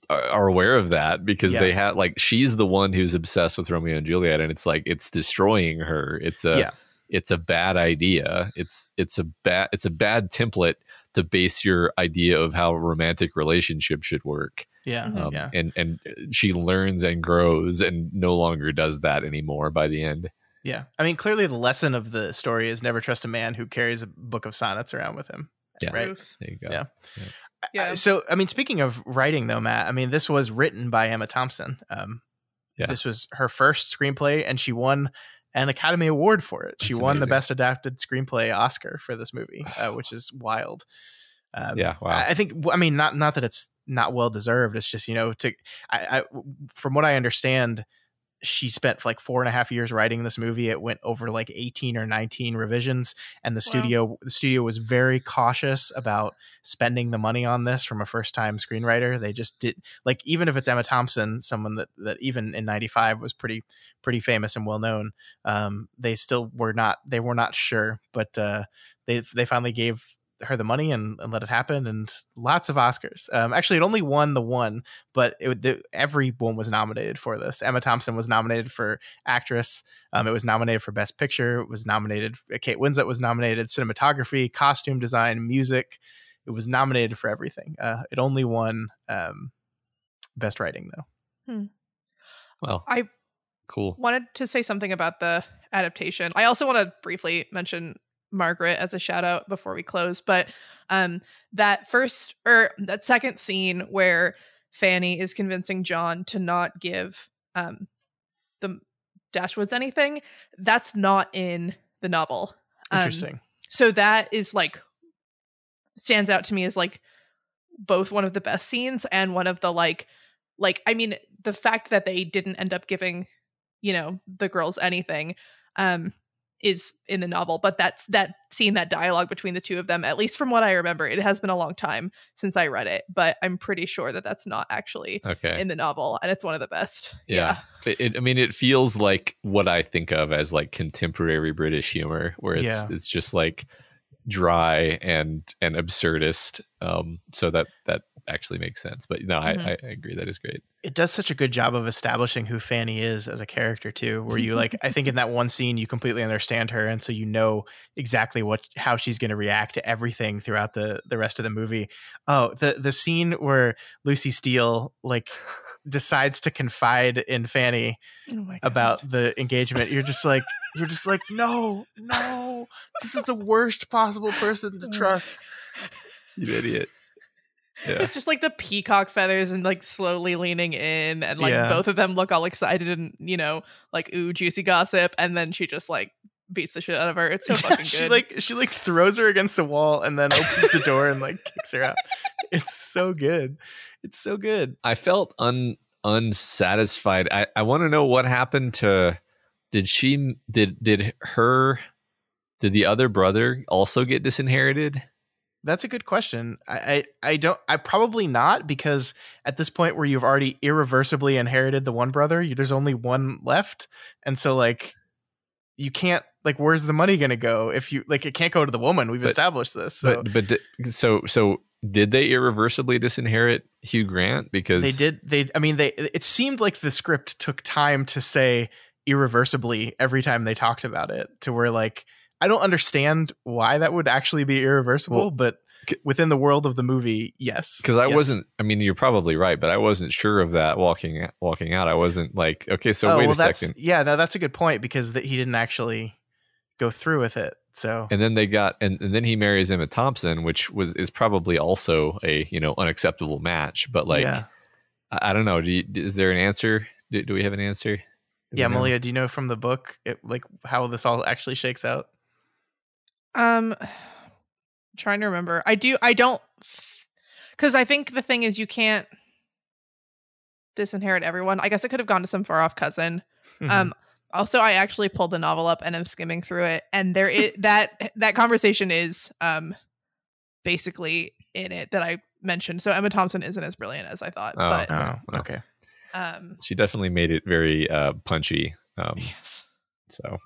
are aware of that because Yeah. they had like she's the one who's obsessed with romeo and juliet and it's like it's destroying her it's a Yeah. it's a bad idea it's it's a bad it's a bad template to base your idea of how a romantic relationship should work Yeah. Mhm. um, Yeah. and and she learns and grows and no longer does that anymore by the end Yeah. I mean, clearly the lesson of the story is never trust a man who carries a book of sonnets around with him. Yeah. Right. There you go Yeah. yeah Uh, So, I mean, speaking of writing, though, Matt, I mean, this was written by Emma Thompson. Um, Yeah. This was her first screenplay, and she won an Academy Award for it. She That's won the. Best Adapted Screenplay Oscar for this movie, uh, which is wild. Um, Yeah, wow. I I think. I mean, not not that it's not well deserved. It's just you know, to I, I from what I understand, she spent like four and a half years writing this movie. It went over like eighteen or nineteen revisions, and the Wow. studio the studio was very cautious about spending the money on this from a first time screenwriter. They just did like even if it's Emma Thompson, someone that that even in '95 was pretty pretty famous and well known. Um, they still were not they were not sure, but uh, they they finally gave her the money and, and let it happen, and lots of Oscars. Um, actually, it only won the one, but it, the, everyone was nominated for this. Emma Thompson was nominated for actress. Um, it was nominated for Best Picture. It was nominated. Kate Winslet was nominated. Cinematography, costume design, music. It was nominated for everything. Uh, it only won um, Best Writing though. Hmm. Well, I cool. wanted to say something about the adaptation. I also want to briefly mention Margaret as a shout out before we close, but um that first or that second scene where Fanny is convincing John to not give um the Dashwoods anything, that's not in the novel. Um, Interesting. so that is like stands out to me as like both one of the best scenes and one of the like like I mean the fact that they didn't end up giving you know the girls anything um is in the novel but that's that scene that dialogue between the two of them at least from what i remember it has been a long time since i read it but i'm pretty sure that that's not actually Okay. in the novel and it's one of the best yeah. It, it- I mean, it feels like what I think of as like contemporary British humor, where it's Yeah. it's just like dry and and absurdist. Um, so that that actually makes sense. But no, Mhm. I, I, I agree. That is great. it does such a good job of establishing who Fanny is as a character too. Where you like, I think in that one scene you completely understand her, and so you know exactly what how she's going to react to everything throughout the the rest of the movie. Oh, the the scene where Lucy Steele like decides to confide in Fanny Oh about the engagement. You're just like you're just like no, no, this is the worst possible person to oh. trust. You idiot. Yeah. It's just like the peacock feathers and like slowly leaning in and like Yeah. both of them look all excited and you know like ooh juicy gossip and then she just like beats the shit out of her it's so Yeah, fucking good. she like she like throws her against the wall and then opens the door and like kicks her out. It's so good. It's so good. I felt un unsatisfied. I, I want to know what happened to did she did did her did the other brother also get disinherited? That's a good question. I, I I don't I probably not because at this point where you've already irreversibly inherited the one brother, you, there's only one left, and so like you can't like where's the money going to go if you like it can't go to the woman. We've But- established this. So But but so so did they irreversibly disinherit Hugh Grant because they did they I mean they it seemed like the script took time to say irreversibly every time they talked about it to where like I don't understand why that would actually be irreversible, Well, but within the world of the movie, yes. because I Yes. wasn't. I mean, you're probably right, but I wasn't sure of that walking walking out. I wasn't like, okay, so oh, wait well, a second. Yeah, no, that's a good point because that he didn't actually go through with it. So And then they got, and, and then he marries Emma Thompson, which was is probably also a you know unacceptable match. But like, yeah, I, I don't know. Do you, is there an answer? Do, do we have an answer? Do yeah, know? Malia, do you know from the book it, like how this all actually shakes out? um trying to remember i do i don't because i think the thing is you can't disinherit everyone i guess it could have gone to some far off cousin Mm-hmm. um also i actually pulled the novel up and i'm skimming through it and there is that that conversation is um basically in it that i mentioned so emma thompson isn't as brilliant as i thought Oh, but oh, okay. um She definitely made it very uh, punchy. Um, yes so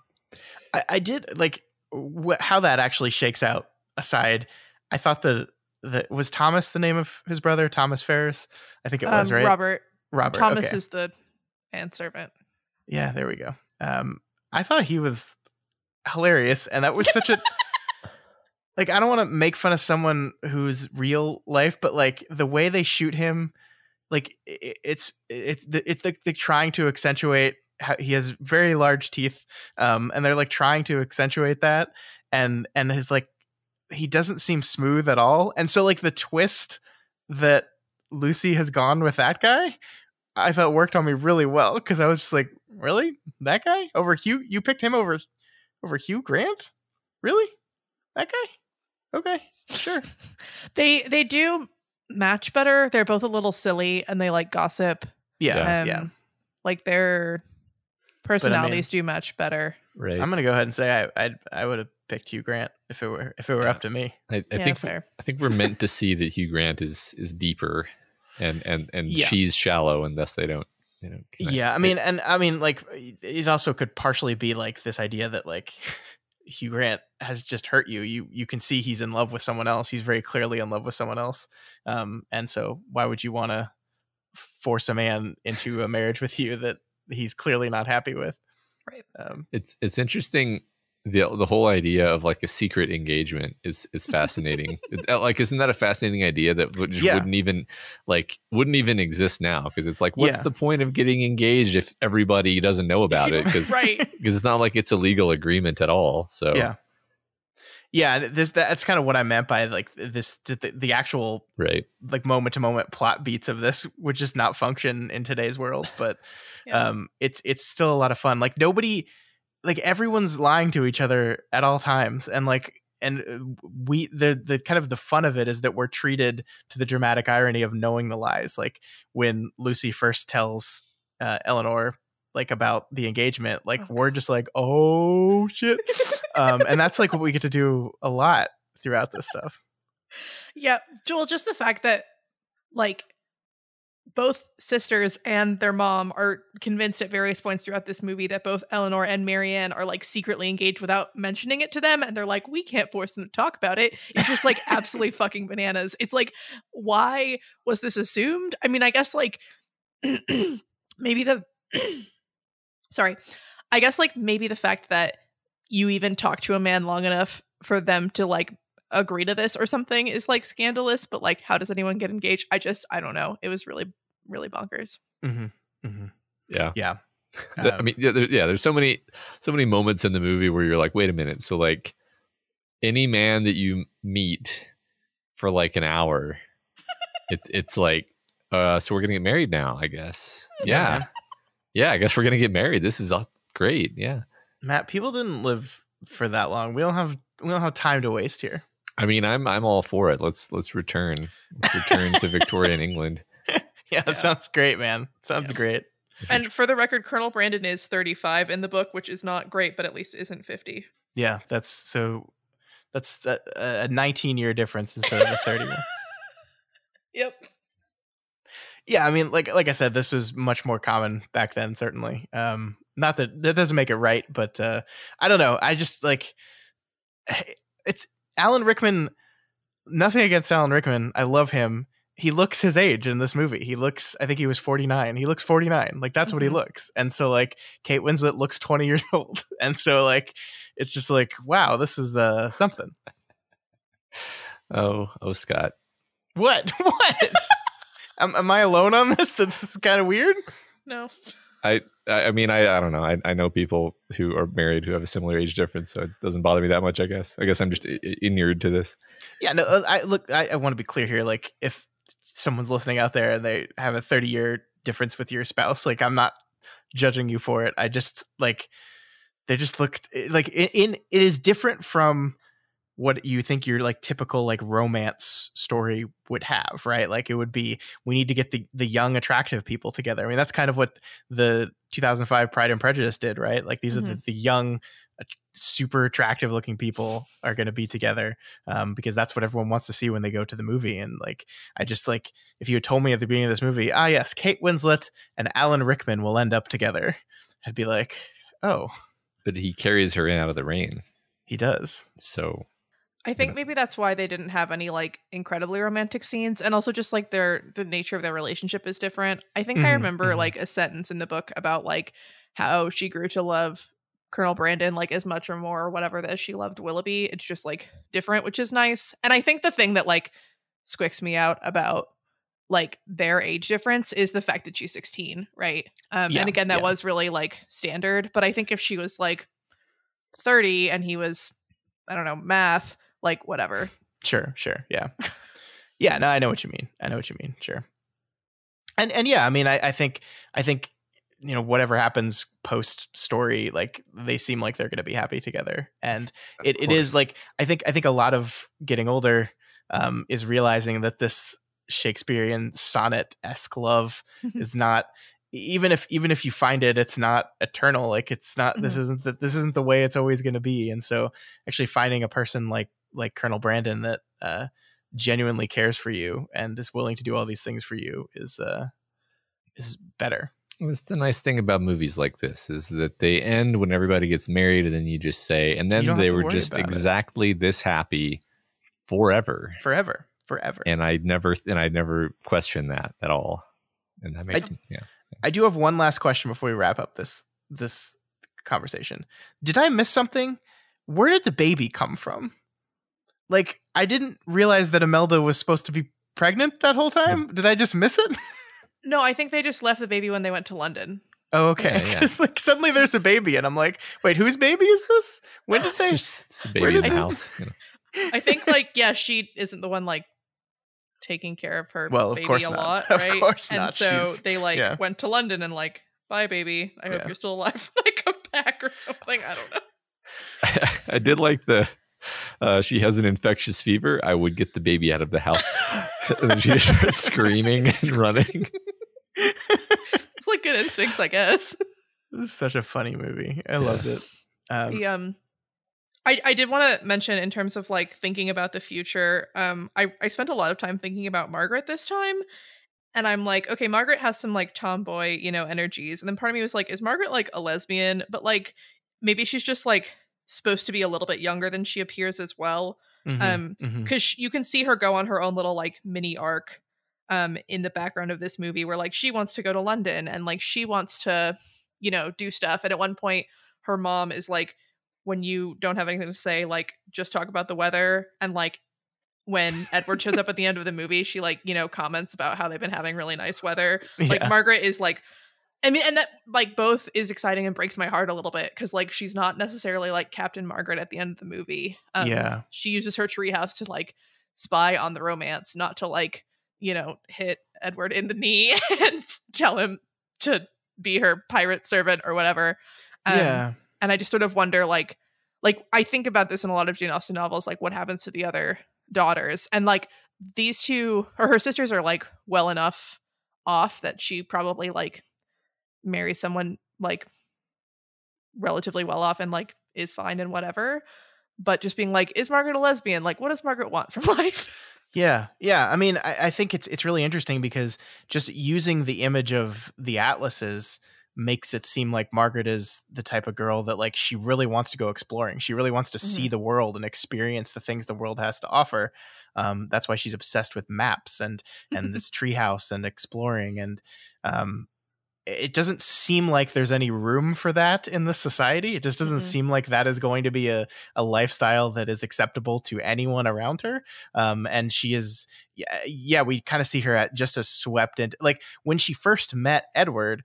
I, I did like wh- how that actually shakes out. Aside, I thought the the was Thomas the name of his brother, Thomas Ferrars. I think it was um, right. robert Robert. thomas okay. is the manservant Yeah, there we go. Um, I thought he was hilarious, and that was such a like. I don't want to make fun of someone who's real life, but like the way they shoot him, like i- it's it's it's like they're trying to accentuate. How he has very large teeth, um, and they're like trying to accentuate that, and and his like he doesn't seem smooth at all, and so like the twist that Lucy has gone with that guy, I felt worked on me really well because I was just like, really, that guy over Hugh? You picked him over over Hugh Grant? Really, that guy? Okay, sure. they they do match better they're both a little silly and they like gossip Yeah, um, yeah. like their personalities do match better right. I'm gonna go ahead and say I I I would have picked Hugh Grant if it were if it were Yeah. up to me. I, I yeah think fair I think we're meant to see that Hugh Grant is is deeper, and and and Yeah. she's shallow, and thus they don't. You know, connect. Yeah, I mean, and I mean, like, it also could partially be like this idea that like Hugh Grant has just hurt you. You you can see he's in love with someone else. He's very clearly in love with someone else. Um, and so why would you want to force a man into a marriage with you that he's clearly not happy with? Right. Um, it's it's interesting the the whole idea of like a secret engagement is is fascinating. Uh, like, isn't that a fascinating idea that would, Yeah. wouldn't even like wouldn't even exist now? Because it's like, what's Yeah. the point of getting engaged if everybody doesn't know about it? Because right. because it's not like it's a legal agreement at all. So yeah. Yeah, this that's kind of what I meant by like this the, the actual right. like moment to moment plot beats of this would just not function in today's world but Yeah. um it's it's still a lot of fun like nobody like everyone's lying to each other at all times and like and uh, we the the kind of the fun of it is that we're treated to the dramatic irony of knowing the lies like when lucy first tells uh, elinor like about the engagement like Oh, we're just like oh shit. Um and that's like what we get to do a lot throughout this stuff. Yeah, Joel, just the fact that like both sisters and their mom are convinced at various points throughout this movie that both Elinor and Marianne are like secretly engaged without mentioning it to them and they're like we can't force them to talk about it. It's just like absolutely fucking bananas. It's like why was this assumed? I mean, I guess like maybe the sorry. I guess like maybe the fact that you even talk to a man long enough for them to like agree to this or something is like scandalous, but like how does anyone get engaged? I just I don't know. It was really really bonkers. mm-hmm. Mm-hmm. Yeah. yeah Th- I Um, mean, yeah, there, yeah. There's so many, so many moments in the movie where you're like, wait a minute. So like, any man that you meet for like an hour, it, it's like, uh, so we're gonna get married now, I guess. Yeah, Yeah, I guess we're gonna get married. This is uh, great. Yeah. Matt, people didn't live for that long. We don't have we don't have time to waste here. I mean, I'm I'm all for it. Let's let's return, let's return to Victorian England. Yeah, that sounds great, man. Sounds great. And for the record, Colonel Brandon is 35 in the book, which is not great, but at least isn't 50. Yeah, that's so. That's a, a 19 year difference instead of a 30 one. Yep. Yeah, I mean, like like I said, this was much more common back then. Certainly, um, not that that doesn't make it right, but uh, I don't know. I just like it's Alan Rickman. Nothing against Alan Rickman. I love him. He looks his age in this movie. He looks. I think he was forty nine. He looks forty nine. Like that's what he Mhm. looks. And so like Kate Winslet looks twenty years old. And so like it's just like wow, this is uh something. Oh, oh, Scott. What? What? am, am I alone on this? That this is kind of weird. No. I I mean I I don't know. I I know people who are married who have a similar age difference, so it doesn't bother me that much. I guess. I guess I'm just inured to this. Yeah, no, uh, I look. I, I want to be clear here. Like, if someone's listening out there and they have a 30 year difference with your spouse, like, I'm not judging you for it. I just like they just looked like in, in it is different from what you think your like typical like romance story would have, right? Like it would be we need to get the the young attractive people together. I mean, that's kind of what the 2005 Pride and Prejudice did, right? Like these are the, the young super attractive looking people are going to be together um, because that's what everyone wants to see when they go to the movie. And like, I just like if you had told me at the beginning of this movie, ah, yes, Kate Winslet and Alan Rickman will end up together, I'd be like, oh, But he carries her in out of the rain. he does. So I think maybe that's why they didn't have any like incredibly romantic scenes and also just like their the nature of their relationship is different. I think I Mhm, remember mhm. like a sentence in the book about like how she grew to love Colonel Brandon like as much or more or whatever that she loved Willoughby. It's just like different, which is nice. And I think the thing that like squicks me out about like their age difference is the fact that she's 16, right? Um Yeah, and again that yeah. was really like standard, but I think if she was like 30 and he was I don't know, math, like whatever. Sure, sure, yeah, yeah. No, I know what you mean. I know what you mean. Sure. And and yeah, I mean, I, I think I think you know whatever happens post story, like they seem like they're going to be happy together, and it, it is like I think I think a lot of getting older um, is realizing that this Shakespearean sonnet esque love is not even if even if you find it it's not eternal like it's not this Mhm. isn't the, this isn't the way it's always going to be and so actually finding a person like like colonel brandon that uh genuinely cares for you and is willing to do all these things for you is uh is better What's the nice thing about movies like this is that they end when everybody gets married, and then you just say, and then they were just exactly it. this happy forever, forever, forever. And I never, and I never questioned that at all. And that makes I, me, yeah. I do have one last question before we wrap up this this conversation. Did I miss something? Where did the baby come from? Like, I didn't realize that Imelda was supposed to be pregnant that whole time. Did I just miss it? No, I think they just left the baby when they went to London. Oh, okay. Yeah, yeah. like suddenly there's a baby, and I'm like, wait, whose baby is this? When did they? it's the baby in the house. You know. I think like yeah, she isn't the one like taking care of her well, of baby course a not. lot, of right? course and not. so She's, they like yeah. went to London and like, bye baby. I hope Yeah. you're still alive when I come back or something. I don't know. I, I did like the. Uh, she has an infectious fever. I would get the baby out of the house, and then she just starts screaming and running. It's like good instincts, I guess. This is such a funny movie. I loved it. Um, the um I, I did want to mention in terms of like thinking about the future um I, I spent a lot of time thinking about margaret this time and i'm like okay margaret has some like tomboy you know energies and then part of me was like is margaret like a lesbian but like maybe she's just like supposed to be a little bit younger than she appears as well mhm, um because you can see her go on her own little like mini arc um in the background of this movie where like she wants to go to london and like she wants to you know do stuff. And at one point her mom is like when you don't have anything to say like just talk about the weather. And like when edward shows up at the end of the movie she like you know comments about how they've been having really nice weather. Like Yeah. margaret is like I mean, and that like both is exciting and breaks my heart a little bit because like she's not necessarily like Captain Margaret at the end of the movie. Um, Yeah. she uses her treehouse to like spy on the romance, not to like you know hit Edward in the knee and tell him to be her pirate servant or whatever. Um, yeah. and I just sort of wonder like like I think about this in a lot of Jane Austen novels, like what happens to the other daughters, and like these two or her sisters are like well enough off that she probably like marries someone like relatively well off and like is fine and whatever. But just being like, is Margaret a lesbian? Like, what does Margaret want from life? Yeah, yeah. I mean, I, I think it's it's really interesting because just using the image of the atlases makes it seem like Margaret is the type of girl that like she really wants to go exploring. She really wants to see the world and experience the things the world has to offer. Um, that's why she's obsessed with maps and and this treehouse and exploring. And um, it doesn't seem like there's any room for that in this society. It just doesn't Mhm. seem like that is going to be a, a lifestyle that is acceptable to anyone around her. Um, and she is, yeah, yeah we kind of see her at just as swept into, like when she first met Edward,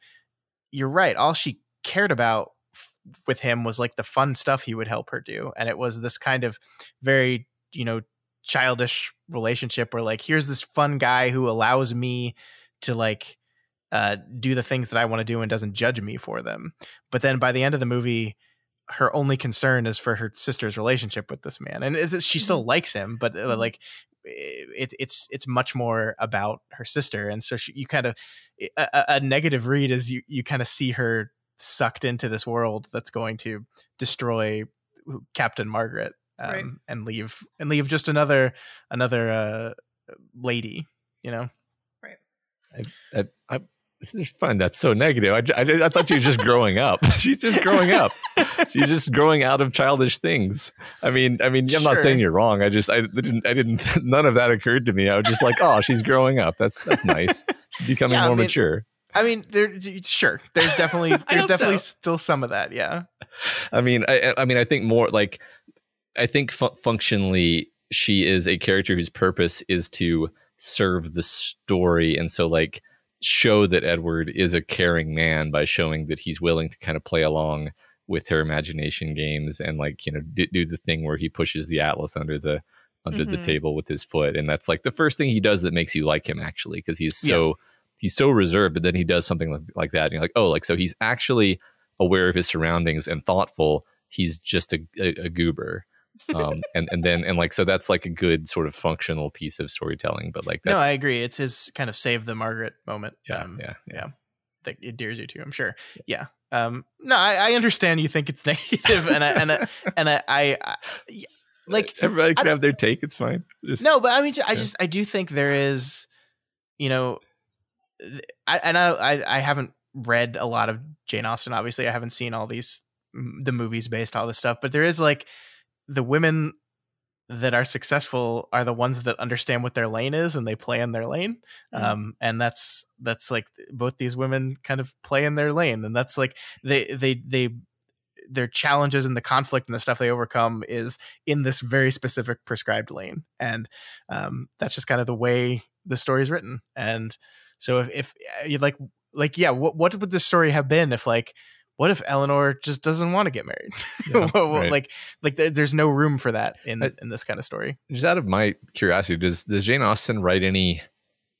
you're right. All she cared about f- with him was like the fun stuff he would help her do. And it was this kind of very, you know, childish relationship where like, here's this fun guy who allows me to like, uh, do the things that I want to do and doesn't judge me for them. But then by the end of the movie, her only concern is for her sister's relationship with this man, and is she still likes him, but uh, Mhm. like it, it's it's much more about her sister, and so she, you kind of a, a- a negative read is you you kind of see her sucked into this world that's going to destroy Captain Margaret um, Right. and leave and leave just another another uh, lady, you know. I, I, this is fun. That's so negative. I, I, I thought she was just growing up. She's just growing up. She's just growing out of childish things. I mean, I mean, I'm not saying you're wrong. I just, I didn't, I didn't. None of that occurred to me. I was just like, oh, she's growing up. That's that's nice. She's becoming Yeah, I more mean, mature. I mean, there sure. There's definitely there's definitely so. still some of that. Yeah. I mean, I, I mean, I think more like, I think fu- functionally, she is a character whose purpose is to serve the story, and so like show that Edward is a caring man by showing that he's willing to kind of play along with her imagination games and like you know do, do the thing where he pushes the atlas under the under the Mhm. table with his foot, and that's like the first thing he does that makes you like him actually because he's so. He's so reserved, but then he does something like, like that, and you're like, oh, like so he's actually aware of his surroundings and thoughtful. He's just a, a, a goober, um, and and then and like so that's like a good sort of functional piece of storytelling. But like that's, No, I agree. It's his kind of save the Margaret moment. yeah, um, yeah, yeah. yeah. That endears you to. I'm sure. Yeah. Um. No, I, I understand you think it's negative, and I and I, and I, I, I like everybody can have their take. It's fine. Just, no, but I mean, I Yeah. just I do think there is, you know, I, and I, I I haven't read a lot of Jane Austen. Obviously, I haven't seen all these the movies based all this stuff, but there is like the women that are successful are the ones that understand what their lane is and they play in their lane. Mm. um, and that's that's like both these women kind of play in their lane. And that's like they they they their challenges and the conflict and the stuff they overcome is in this very specific prescribed lane. And um, that's just kind of the way the story is written. And so if, if uh, you like like yeah what, what would the story have been if like what if Elinor just doesn't want to get married? Yeah, right. Like, like there's no room for that in I, in this kind of story. Just out of my curiosity, does does Jane Austen write any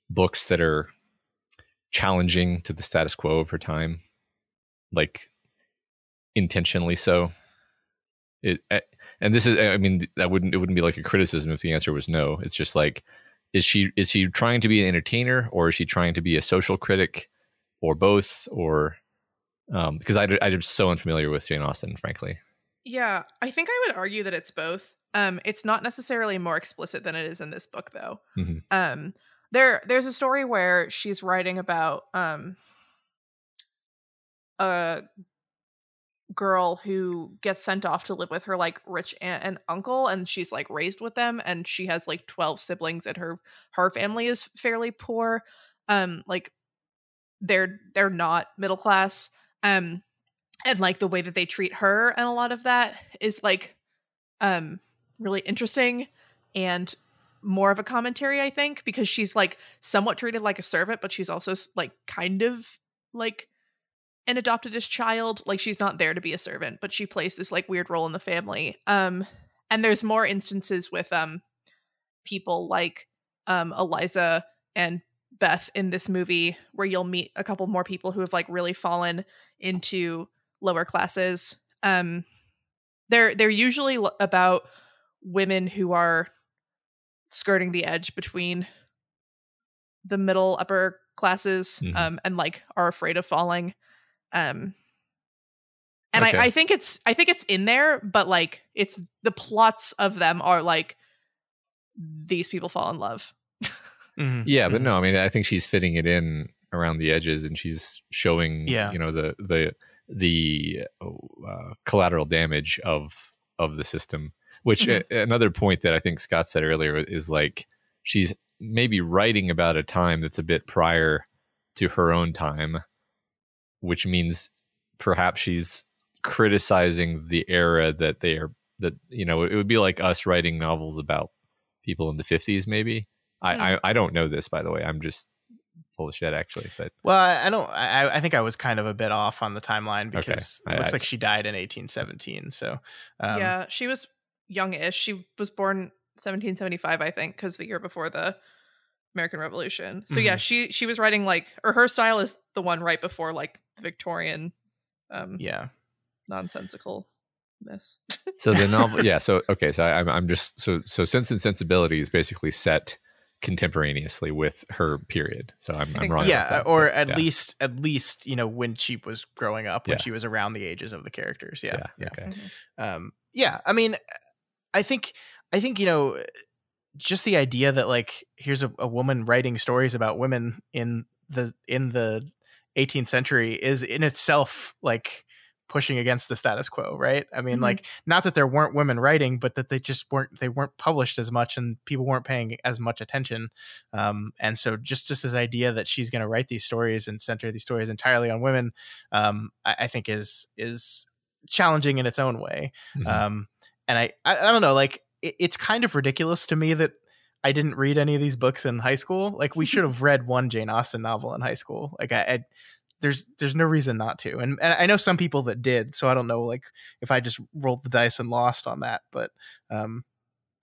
books that are challenging to the status quo of her time, like intentionally so? It eh, and this is, I mean, that wouldn't it wouldn't be like a criticism if the answer was no. It's just like, is she is she trying to be an entertainer or is she trying to be a social critic, or both, or um, because I, I'm so unfamiliar with Jane Austen, frankly. Yeah, I think I would argue that it's both. Um, it's not necessarily more explicit than it is in this book, though. Mm-hmm. Um, there, there's a story where she's writing about um, a girl who gets sent off to live with her like rich aunt and uncle and she's like raised with them and she has like 12 siblings and her her family is fairly poor um like they're they're not middle class um and like the way that they treat her and a lot of that is like um really interesting and more of a commentary i think because she's like somewhat treated like a servant but she's also like kind of like an adoptedish child. Like she's not there to be a servant but she plays this like weird role in the family. Um and there's more instances with um people like um eliza and Beth in this movie where you'll meet a couple more people who have like really fallen into lower classes. Um they're they're usually l- about women who are skirting the edge between the middle upper classes mm-hmm. um and like are afraid of falling. Um and okay. I, I think it's I think it's in there, but like it's the plots of them are like these people fall in love. Mm-hmm. Yeah, but mm-hmm. no, I mean, I think she's fitting it in around the edges, and she's showing, yeah. you know, the the the uh, collateral damage of of the system. Which mm-hmm. a, another point that I think Scott said earlier is like she's maybe writing about a time that's a bit prior to her own time, which means perhaps she's criticizing the era that they are that you know it would be like us writing novels about people in the 50s maybe I, hmm. I, I don't know this by the way. I'm just full of shit actually. But well, I, don't. I, I think I was kind of a bit off on the timeline because okay. it looks I, like she died in 1817. So um, yeah, she was youngish. She was born 1775, I think, because the year before the American Revolution. So mm-hmm. yeah, she she was writing like, or her style is the one right before like Victorian. Um, yeah, nonsensical mess. so the novel, yeah. So okay, so I, I'm I'm just so so Sense and Sensibility is basically set contemporaneously with her period. So I'm, I'm wrong. Yeah, or so, at yeah. least at least you know when she was growing up, when yeah. she was around the ages of the characters. Yeah, yeah. Yeah. Okay. Mm-hmm. Um, yeah. I mean, I think I think you know just the idea that like here's a, a woman writing stories about women in the in the 18th century is in itself like pushing against the status quo, right? I mean, mm-hmm. like not that there weren't women writing, but that they just weren't they weren't published as much and people weren't paying as much attention. Um, and so just just this idea that she's going to write these stories and center these stories entirely on women, um, I, I, think is is challenging in its own way. Mm-hmm. Um, and I, I, I don't know, like it, it's kind of ridiculous to me that I didn't read any of these books in high school. Like we should have read one Jane Austen novel in high school. Like I, I there's there's no reason not to. And, and I know some people that did, so I don't know like if I just rolled the dice and lost on that, but um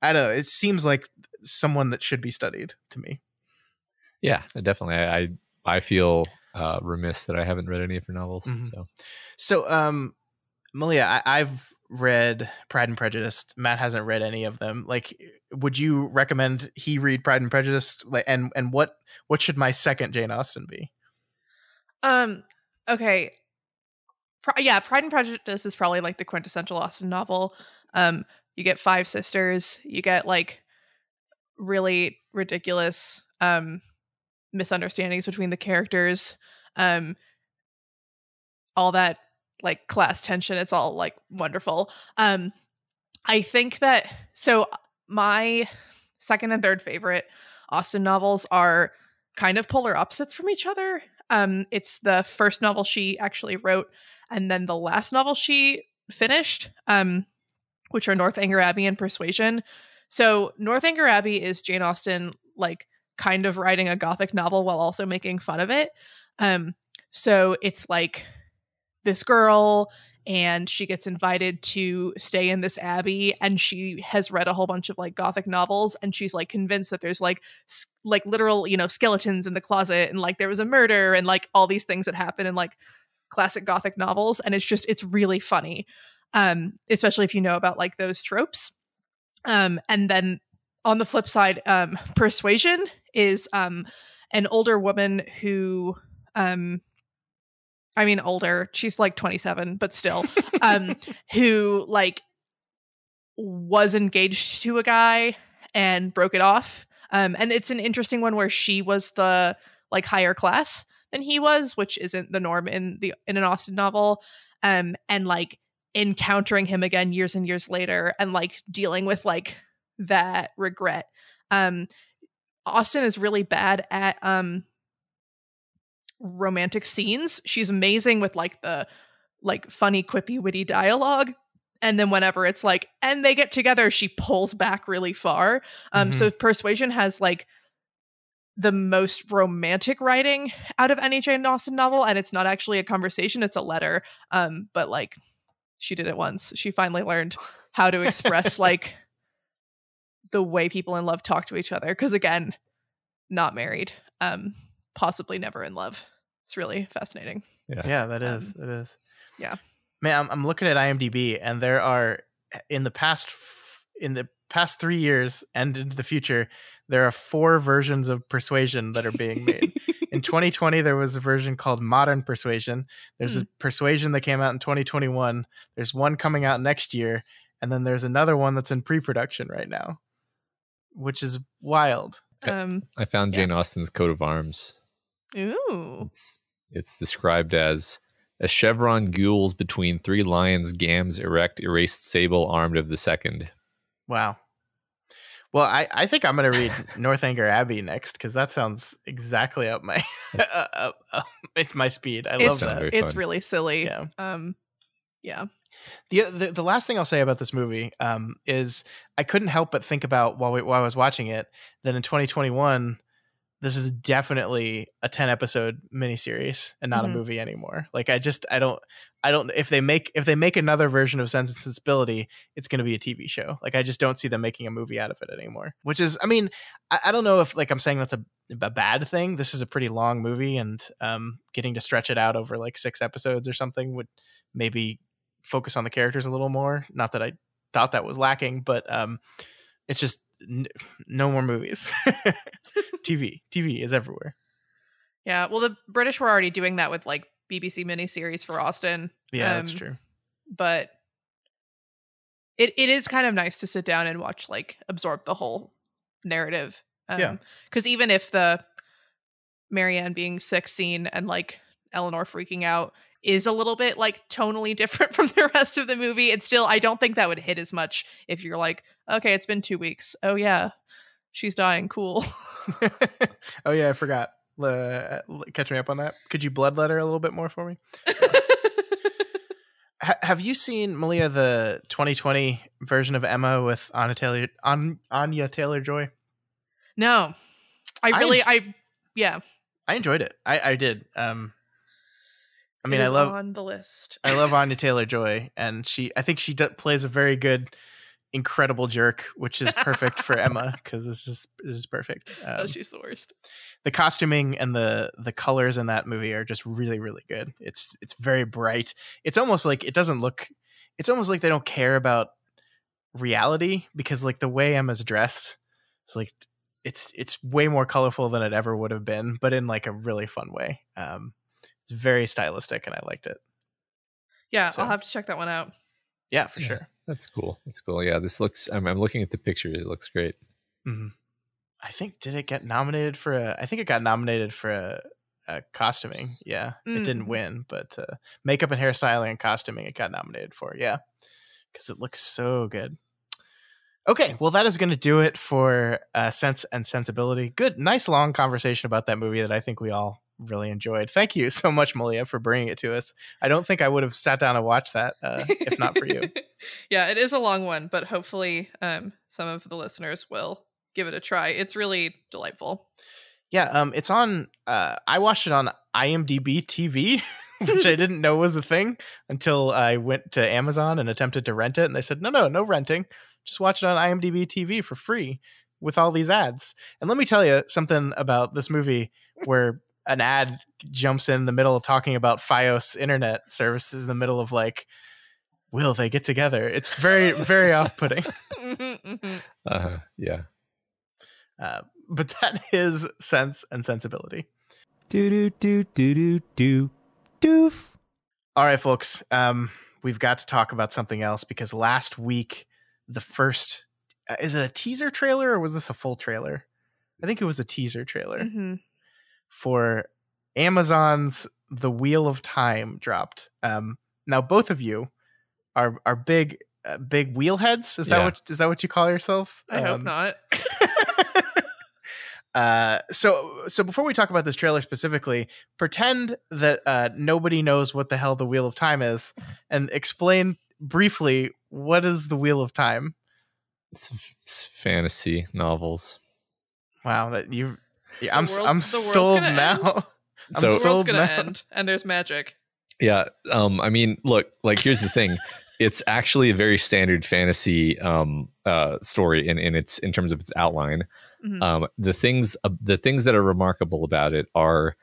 I don't know. It seems like someone that should be studied to me. Yeah, definitely. I I, I feel uh, remiss that I haven't read any of her novels. Mm-hmm. So, so um, Malia, I, have read Pride and Prejudice. Matt hasn't read any of them. Like, would you recommend he read Pride and Prejudice? Like, and and what what should my second Jane Austen be? Um. Okay. Pro- yeah, Pride and Prejudice is probably like the quintessential Austen novel. Um. You get five sisters. You get like really ridiculous um misunderstandings between the characters. Um. all that like class tension. It's all like wonderful. Um, I think that so my second and third favorite Austen novels are kind of polar opposites from each other. Um, it's the first novel she actually wrote, and then the last novel she finished, um, which are Northanger Abbey and Persuasion. So Northanger Abbey is Jane Austen like kind of writing a gothic novel while also making fun of it. Um, so it's like this girl and she gets invited to stay in this abbey and she has read a whole bunch of like gothic novels and she's like convinced that there's like s- like literal you know skeletons in the closet and like there was a murder and like all these things that happen in like classic gothic novels and it's just it's really funny um especially if you know about like those tropes. Um and then on the flip side um persuasion is um an older woman who um I mean older. She's like 27, but still. Um who like was engaged to a guy and broke it off. Um and it's an interesting one where she was the like higher class than he was, which isn't the norm in the in an Austen novel. Um and like encountering him again years and years later and like dealing with like that regret. Um Austen is really bad at um romantic scenes. She's amazing with like the like funny, quippy, witty dialogue. And then whenever it's like, and they get together, she pulls back really far. Um, Mhm. so Persuasion has like the most romantic writing out of any Jane Austen novel, and it's not actually a conversation; it's a letter. Um, but like, she did it once. She finally learned how to express like the way people in love talk to each other. Because again, not married, um, possibly never in love. It's really fascinating. Yeah. Yeah, that is. Um, it is. yeah. Man, I'm, I'm looking at IMDb, and there are eh, in the past in the past three years and into the future, there are four versions of Persuasion that are being made. in 2020, there was a version called Modern Persuasion. There's a hmm. Persuasion that came out in 2021. There's one coming out next year, and then there's another one that's in pre-production right now, which is wild. Um, I found Yeah. Jane Austen's coat of arms. Ooh. It's it's described as a chevron gules between three lions, gams erect, erased sable, armed of the second. Wow. Well, I, I think I'm going to read Northanger Abbey next because that sounds exactly up my up, up, it's my speed. I love it's Sounds that. it's really silly. Yeah. Um, yeah. The, the the last thing I'll say about this movie um, is I couldn't help but think about while we, while I was watching it that in 2021 this is definitely a 10 episode miniseries and not Mhm. a movie anymore. Like I just I don't I don't if they make if they make another version of Sense and Sensibility, it's going to be a TV show. Like I just don't see them making a movie out of it anymore. Which is I mean I, I don't know if like I'm saying that's a, a bad thing. This is a pretty long movie and um, getting to stretch it out over like six episodes or something would maybe focus on the characters a little more. Not that I thought that was lacking, but um, it's just n- no more movies. TV, TV is everywhere. Yeah. Well, the British were already doing that with like BBC miniseries for Austen. Yeah, that's Um, true. But it it is kind of nice to sit down and watch like absorb the whole narrative. Um, Yeah. Because even if the Marianne being sick scene and like Elinor freaking out is a little bit like tonally different from the rest of the movie, it's still I don't think that would hit as much if you're like, okay, it's been two weeks. Oh yeah, she's dying. Cool. oh yeah, I forgot. Uh, catch me up on that. Could you bloodletter a little bit more for me? Ha- have you seen Malia the 2020 version of Emma with Anya Taylor An- Anya Taylor Joy? no, I I really I yeah. I enjoyed it. I, I did. Um, I mean, I love on the list. I love Anya Taylor Joy, and she I think she d- plays a very good, incredible jerk, which is perfect for Emma because this is this is perfect. oh, Um, she's the worst. the costuming and the the colors in that movie are just really really good. It's it's very bright. It's almost like it doesn't look. It's almost like they don't care about reality because like the way Emma's dressed, it's like it's it's way more colorful than it ever would have been, but in like a really fun way. Um, it's very stylistic, and I liked it. Yeah, So- I'll have to check that one out. Yeah, for Yeah. sure. That's cool. That's cool. Yeah, this looks. I'm, I'm looking at the picture. It looks great. hmm I think did it get nominated for a? I think it got nominated for a uh, costuming. Yeah, it didn't Mhm. win, but uh, makeup and hairstyling and costuming it got nominated for. Yeah, because it looks so good. Okay, well, that is going to do it for uh, Sense and Sensibility. Good, nice long conversation about that movie that I think we all really enjoyed. Thank you so much, Malia, for bringing it to us. I don't think I would have sat down and watched that uh, if not for you. yeah, it is a long one, but hopefully um some of the listeners will give it a try. It's really delightful. Yeah, um, it's on. Uh, I watched it on IMDb TV, which I didn't know was a thing until I went to Amazon and attempted to rent it, and they said, "No, no, no renting. Just watch it on IMDb TV for free with all these ads." And let me tell you something about this movie where an ad jumps in the middle of talking about FiOS internet services in the middle of like, will they get together? It's very, very off-putting. uh-huh. yeah. Uh, but that is sense and sensibility. Do do do do do do doof. All right, folks. Um, we've got to talk about something else because last week, the first uh, is it a teaser trailer or was this a full trailer? I think it was a teaser trailer Mhm. For Amazon's The Wheel of Time dropped. Um, now both of you are are big uh, big wheelheads. Is that what is that what you call yourselves? I hope Um, not. Uh, so so before we talk about this trailer specifically, pretend that uh, nobody knows what the hell the Wheel of Time is, and explain briefly what is the Wheel of Time. It's, it's fantasy novels. Wow, that you, yeah, I'm world- I'm sold now. I'm So- the world's gonna now. end, and there's magic. Yeah. Um, I mean, look, like here's the thing. it's actually a very standard fantasy um uh story in, in its in terms of its outline. Mhm. Um the things uh, the things that are remarkable about it are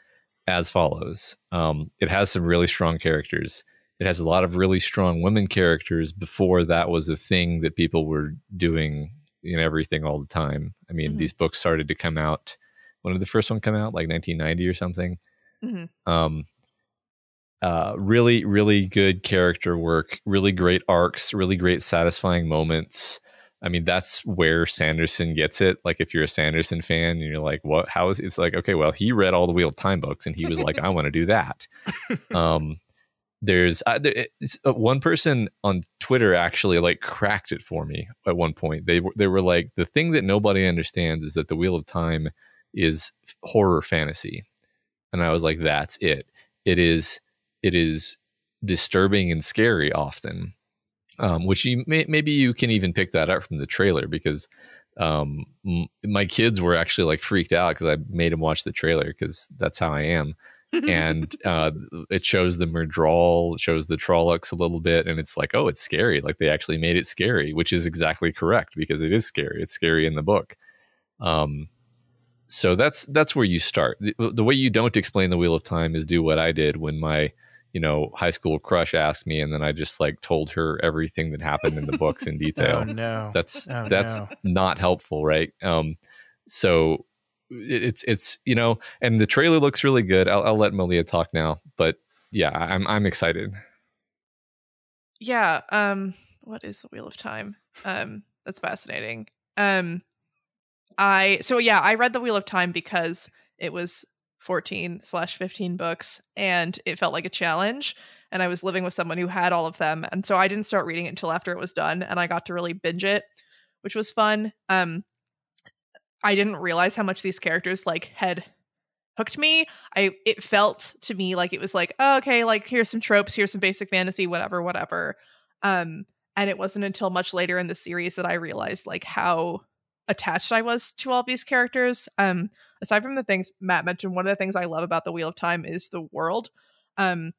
as follows. Um it has some really strong characters. It has a lot of really strong women characters before that was a thing that people were doing in everything all the time. I mean, Mhm. these books started to come out when did the first one come out? Like 1990 or something. Mhm. um uh really really good character work really great arcs really great satisfying moments. I mean that's where sanderson gets it. Like if you're a sanderson fan and you're like what how is it's like okay well he read all the wheel of time books and he was like i want to do that. Um there's uh, there, it's, uh, one person on twitter actually like cracked it for me at one point. They they were like the thing that nobody understands is that the wheel of time is horror fantasy and i was like that's it it is it is disturbing and scary often um, which you may, maybe you can even pick that up from the trailer because um, m- my kids were actually like freaked out because I made them watch the trailer because that's how I am. and uh, it shows the Myrddraal, it shows the Trollocs a little bit, and it's like, oh, it's scary. Like they actually made it scary, which is exactly correct because it is scary. It's scary in the book. Um, so that's that's where you start. The, the way you don't explain the Wheel of Time is do what I did when my you know high school crush asked me, and then I just like told her everything that happened in the books in detail. Oh no, that's Oh, that's no. not helpful right? Um so it- it's it's you know and the trailer looks really good. I'll, I'll let malia talk now but yeah i'm i'm excited. Yeah um what is the wheel of time? Um that's fascinating. Um i so yeah i read the wheel of time because it was 14 slash 15 books and it felt like a challenge and i was living with someone who had all of them and so i didn't start reading it until after it was done and i got to really binge it which was fun. Um i didn't realize how much these characters like had hooked me. I it felt to me like it was like oh, okay like here's some tropes here's some basic fantasy whatever whatever. Um and it wasn't until much later in the series that i realized like how attached i was to all these characters um aside from the things matt mentioned one of the things i love about the wheel of time is the world um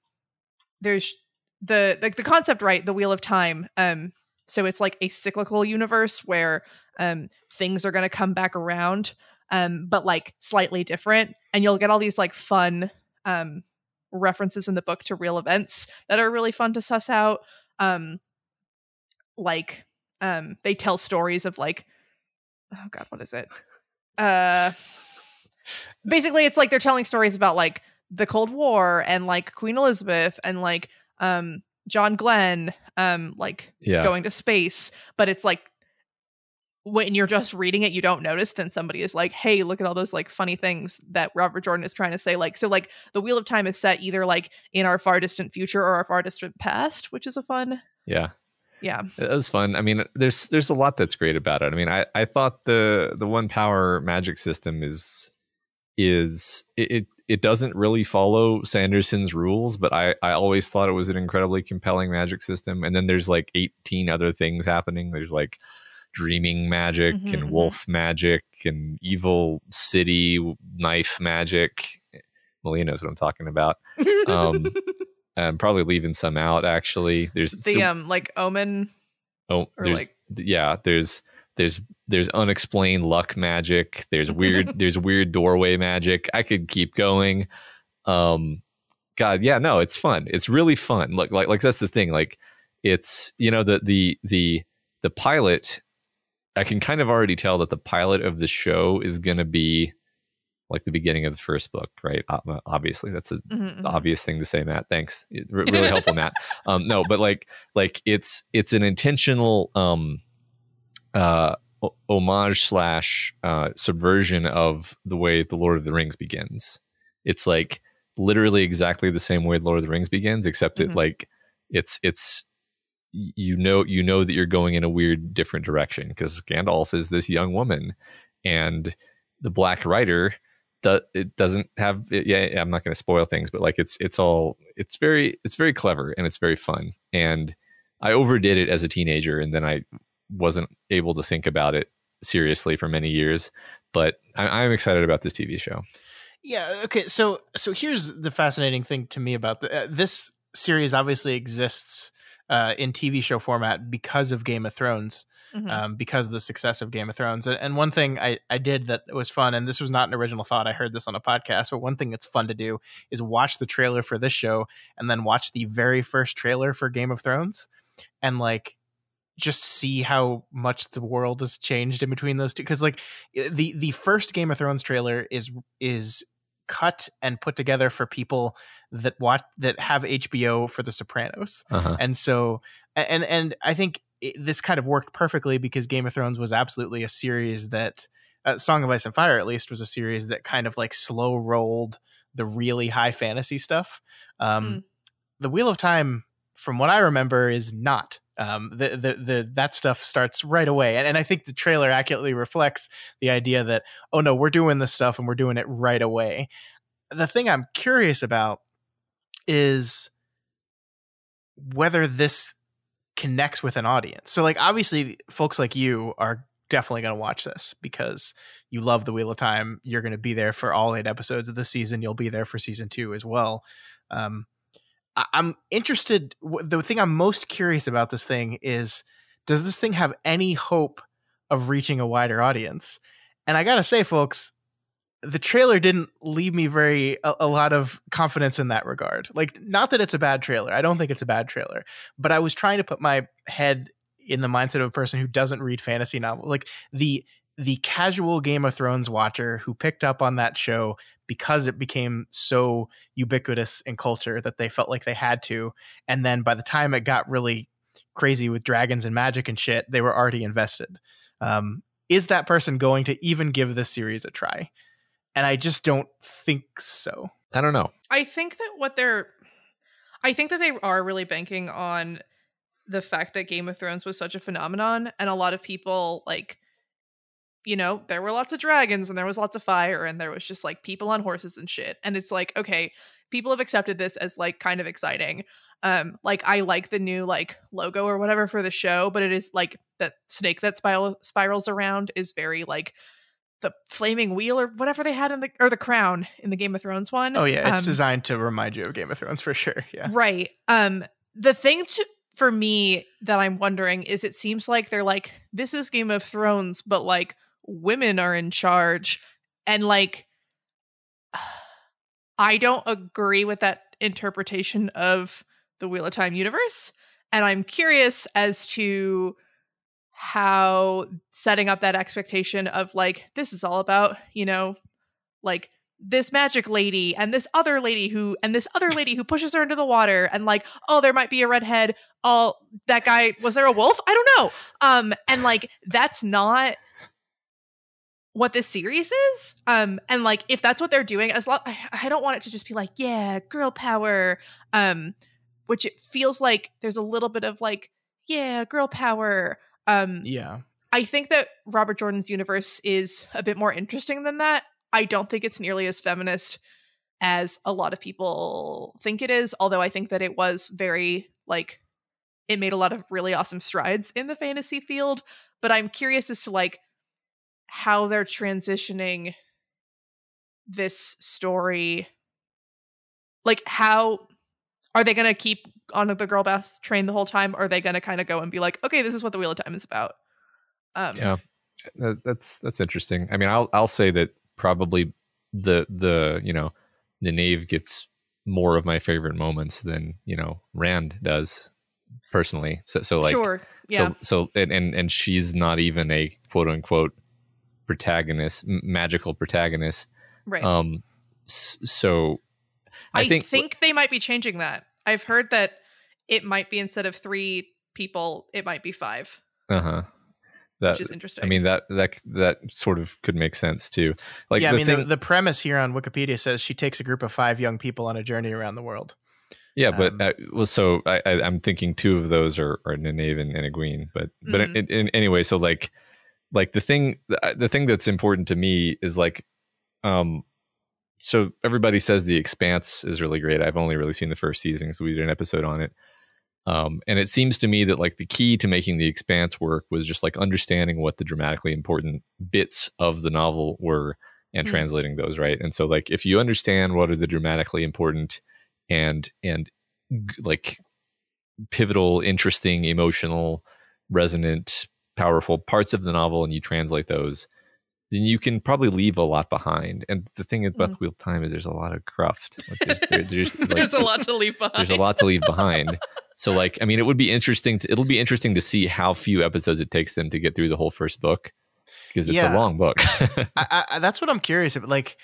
there's the like the concept right the wheel of time um so it's like a cyclical universe where um things are going to come back around um but like slightly different and you'll get all these like fun um references in the book to real events that are really fun to suss out um like um they tell stories of like oh god what is it? Uh basically it's like they're telling stories about like the cold war and like queen elizabeth and like um john glenn um like Yeah. going to space but it's like when you're just reading it you don't notice then somebody is like hey look at all those like funny things that robert jordan is trying to say. Like so like the wheel of time is set either like in our far distant future or our far distant past which is a fun yeah yeah it was fun i mean there's there's a lot that's great about it i mean i i thought the the one power magic system is is it, it it doesn't really follow Sanderson's rules, but I, I always thought it was an incredibly compelling magic system. And then there's like 18 other things happening. There's like dreaming magic Mm-hmm, and wolf magic and evil city knife magic. Malia knows what I'm talking about. Um, I'm probably leaving some out actually. There's the some- um like omen Oh, there's like- yeah, there's there's there's unexplained luck magic. There's weird there's weird doorway magic. I could keep going. Um god, yeah, no, it's fun. It's really fun. Look, like like that's the thing. Like it's you know the the the the pilot I can kind of already tell that the pilot of the show is going to be like the beginning of the first book, right? Uh, Obviously, that's a Mhm, mhm. obvious thing to say, Matt. Thanks, re- really helpful, Matt. Um, no, but like, like it's it's an intentional um, uh, homage slash uh, subversion of the way the Lord of the Rings begins. It's like literally exactly the same way the Lord of the Rings begins, except Mhm. it like it's it's you know you know that you're going in a weird different direction because Gandalf is this young woman and the Black Rider that it doesn't have yeah I'm not going to spoil things but like it's it's all it's very it's very clever and it's very fun and I overdid it as a teenager and then I wasn't able to think about it seriously for many years but I, I'm excited about this TV show Yeah. Okay. So so here's the fascinating thing to me about the, uh, this series. Obviously exists uh, in TV show format because of Game of Thrones, Mhm. um, because of the success of Game of Thrones. And, and one thing I I did that was fun, and this was not an original thought. I heard this on a podcast, but one thing that's fun to do is watch the trailer for this show and then watch the very first trailer for Game of Thrones, and like just see how much the world has changed in between those two because like the the first game of thrones trailer is is cut and put together for people that watch that have hbo for the sopranos uh-huh. and so and and i think it, this kind of worked perfectly because game of thrones was absolutely a series that uh, song of ice and fire at least was a series that kind of like slow rolled the really high fantasy stuff. Um Mm. the wheel of time from what i remember is not. Um the the, the that stuff starts right away and, and i think the trailer accurately reflects the idea that oh no we're doing this stuff and we're doing it right away. The thing i'm curious about is whether this connects with an audience. So like obviously folks like you are definitely going to watch this because you love the Wheel of Time. You're going to be there for all eight episodes of the season. You'll be there for season 2 as well. Um I- I'm interested the thing I'm most curious about this thing is does this thing have any hope of reaching a wider audience? And I got to say folks, the trailer didn't leave me very a, a lot of confidence in that regard. Like, not that it's a bad trailer. I don't think it's a bad trailer, but I was trying to put my head in the mindset of a person who doesn't read fantasy novels. Like the the casual Game of Thrones watcher who picked up on that show because it became so ubiquitous in culture that they felt like they had to. And then by the time it got really crazy with dragons and magic and shit, they were already invested. Um, is that person going to even give this series a try? And I just don't think so. I don't know I think that what they're I think that they are really banking on the fact that Game of Thrones was such a phenomenon and a lot of people like you know, there were lots of dragons and there was lots of fire and there was just like people on horses and shit. And it's like, okay, people have accepted this as like kind of exciting. Um like I like the new like logo or whatever for the show, but it is like that snake that spiral spirals around is very like the flaming wheel or whatever they had in the or the crown in the Game of Thrones one. Oh yeah, it's Um, designed to remind you of Game of Thrones for sure. Yeah. Right. Um the thing to for me that I'm wondering is it seems like they're like this is Game of Thrones but like women are in charge and like I don't agree with that interpretation of the Wheel of Time universe and I'm curious as to how setting up that expectation of like this is all about, you know, like this magic lady and this other lady who and this other lady who pushes her into the water and like oh there might be a redhead oh that guy was there a wolf? I don't know. Um and like that's not what this series is. Um and like if that's what they're doing as long I, I don't want it to just be like yeah girl power. Um which it feels like there's a little bit of like yeah girl power um yeah. I think that robert jordan's universe is a bit more interesting than that. I don't think it's nearly as feminist as a lot of people think it is, although I think that it was very like it made a lot of really awesome strides in the fantasy field, but I'm curious as to like how they're transitioning this story like how are they going to keep on the girl boss train the whole time or are they going to kind of go and be like okay this is what the wheel of time is about um yeah that's that's interesting i mean i'll i'll say that probably the the you know Nynaeve gets more of my favorite moments than you know Rand does personally. So so like sure. yeah. So so and and, and she's not even a quote unquote protagonist, magical protagonist. Right. Um. So I, I think think they might be changing that. I've heard that it might be instead of three people, it might be five. Uh huh that, which is interesting. I mean that that that sort of could make sense too. Like yeah, I mean thing, the, the, premise here on Wikipedia says she takes a group of five young people on a journey around the world. Yeah, but um, uh, well, so I, I, am thinking two of those are are Nynaeve and, and Egwene, but but mm-hmm. in, in, anyway, so like like the thing the, the thing that's important to me is like um so everybody says the expanse is really great. I've only really seen the first season so we did an episode on it. Um, and it seems to me that like the key to making the expanse work was just like understanding what the dramatically important bits of the novel were and mm. translating those right? And so like if you understand what are the dramatically important and and like pivotal interesting emotional resonant powerful parts of the novel and you translate those then you can probably leave a lot behind. And the thing about mm. Wheel Time is there's a lot of cruft. Like there's, there, there's, like, there's a lot to leave behind. There's a lot to leave behind. so like, I mean, it would be interesting. To, it'll be interesting to see how few episodes it takes them to get through the whole first book because it's yeah. a long book. I, I, that's what I'm curious about. Like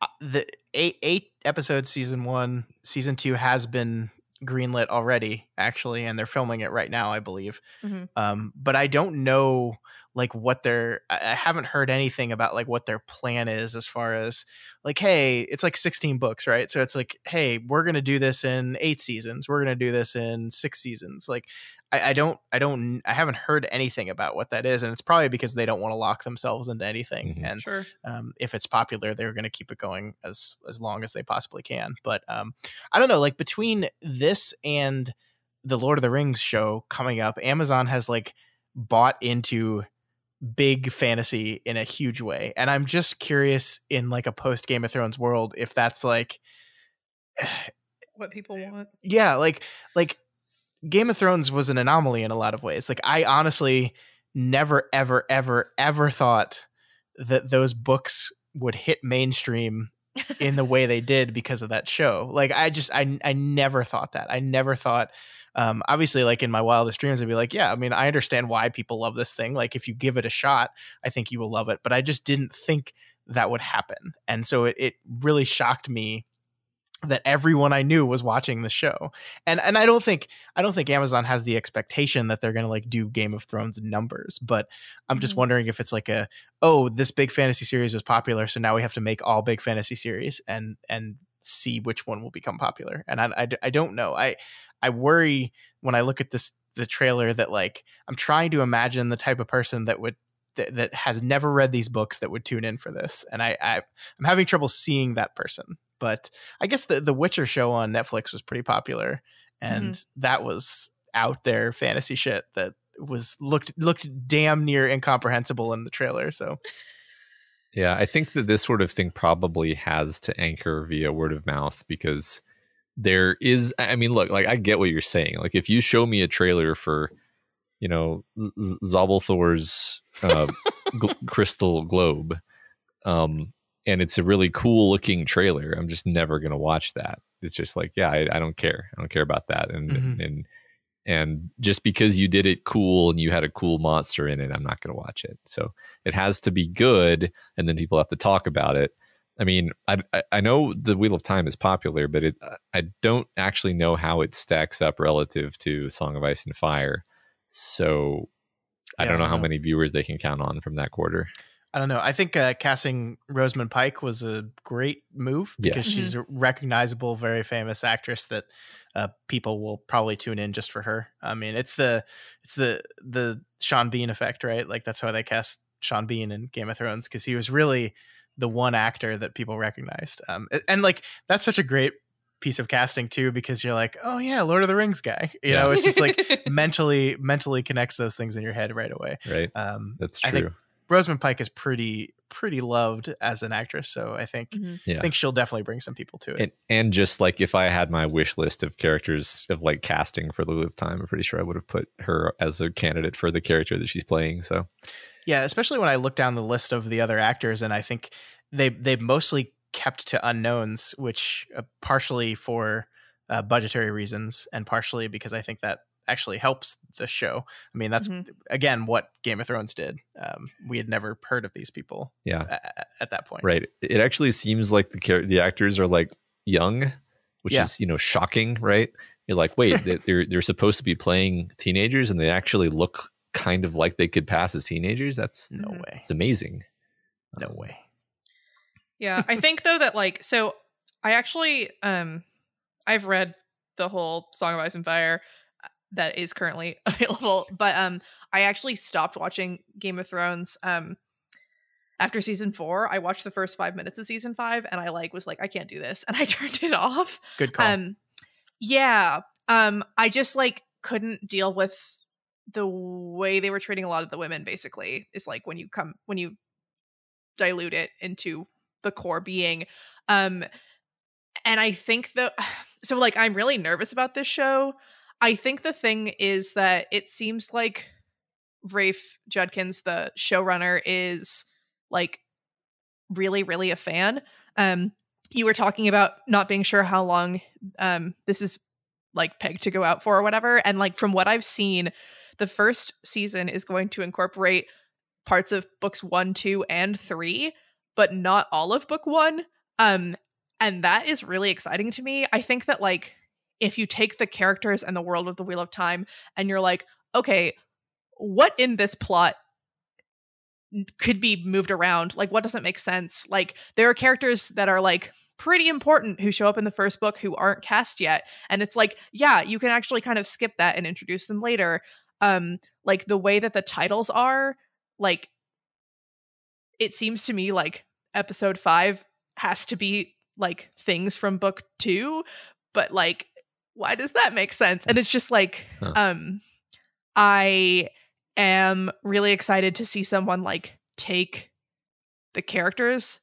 uh, the eight eight episodes season one, season two has been greenlit already actually, and they're filming it right now, I believe. Mm-hmm. Um, but I don't know like what their I haven't heard anything about like what their plan is as far as like hey it's like 16 books right so it's like hey we're gonna do this in eight seasons we're gonna do this in six seasons like I, I don't I don't I haven't heard anything about what that is and it's probably because they don't want to lock themselves into anything mm-hmm. and sure. um, if it's popular they're gonna keep it going as as long as they possibly can but um, I don't know like between this and the Lord of the Rings show coming up Amazon has like bought into big fantasy in a huge way. And I'm just curious in like a post Game of Thrones world if that's like what people eh, want. Yeah, like like Game of Thrones was an anomaly in a lot of ways. Like I honestly never ever ever ever thought that those books would hit mainstream in the way they did because of that show. Like I just I I never thought that. I never thought um, obviously like in my wildest dreams i'd be like yeah i mean i understand why people love this thing like if you give it a shot i think you will love it but i just didn't think that would happen and so it, it really shocked me that everyone I knew was watching the show. And and I don't think I don't think Amazon has the expectation that they're going to like do Game of Thrones numbers, but I'm just mm-hmm. wondering if it's like a oh, this big fantasy series was popular, so now we have to make all big fantasy series and and see which one will become popular. And I I, I don't know. I I worry when I look at this the trailer that like I'm trying to imagine the type of person that would that, that has never read these books that would tune in for this, and I, I I'm having trouble seeing that person. But I guess the the Witcher show on Netflix was pretty popular, and mm-hmm. that was out there fantasy shit that was looked looked damn near incomprehensible in the trailer. So. Yeah, I think that this sort of thing probably has to anchor via word of mouth because there is i mean look like i get what you're saying like if you show me a trailer for you know Z- uh, gl- crystal globe um and it's a really cool looking trailer i'm just never gonna watch that it's just like yeah i, I don't care i don't care about that and mm-hmm. and and just because you did it cool and you had a cool monster in it i'm not gonna watch it so it has to be good and then people have to talk about it I mean, I, I, I know the Wheel of Time is popular, but it I don't actually know how it stacks up relative to Song of Ice and Fire. So I Yeah, don't know I how don't know. many viewers they can count on from that quarter. I don't know. I think uh, casting Rosamund Pike was a great move Yeah. because she's a recognizable, very famous actress that uh, people will probably tune in just for her. I mean, it's the it's the the Sean Bean effect, right? Like that's why they cast Sean Bean in Game of Thrones because he was really the one actor that people recognized. Um, and, like that's such a great piece of casting too because you're like, oh yeah, Lord of the Rings guy. You Yeah. know, it's just like mentally mentally connects those things in your head right away. Right. Um, That's I true. think Rosamund Pike is pretty pretty loved as an actress, so I think Yeah. I think she'll definitely bring some people to it. and, and just like if I had my wish list of characters of like casting for the of Time, I'm pretty sure I would have put her as a candidate for the character that she's playing. So yeah, especially when I look down the list of the other actors, and I think they they mostly kept to unknowns, which uh, partially for uh, budgetary reasons, and partially because I think that actually helps the show. I mean, that's Mhm. again what Game of Thrones did. Um, we had never heard of these people, Yeah. at, at that point. right, it actually seems like the char- the actors are like young, which Yeah. is you know shocking, right? You're like, wait, they're they're supposed to be playing teenagers, and they actually look kind of like they could pass as teenagers. That's No Mhm. way. it's amazing. No Um, way. Yeah, I think though that like so I actually um I've read the whole Song of Ice and Fire uh, that is currently available, but um I actually stopped watching Game of Thrones um after season 4. I watched the first 5 minutes of season 5 and I like was like I can't do this and I turned it off. Good call. Um yeah, um I just like couldn't deal with the way they were treating a lot of the women basically. is like when you come when you dilute it into the core being um and i think the so like i'm really nervous about this show i think the thing is that it seems like rafe judkins the showrunner is like really really a fan um you were talking about not being sure how long um this is like pegged to go out for or whatever and like from what i've seen the first season is going to incorporate parts of books one two and three but not all of book one um and that is really exciting to me. I think that like if you take the characters and the world of the wheel of time and you're like okay what in this plot could be moved around? Like what doesn't make sense? Like there are characters that are like pretty important who show up in the first book who aren't cast yet and it's like yeah you can actually kind of skip that and introduce them later um like the way that the titles are like it seems to me like episode 5 has to be like things from book 2 but like why does that make sense and it's just like Huh. um i am really excited to see someone like take the characters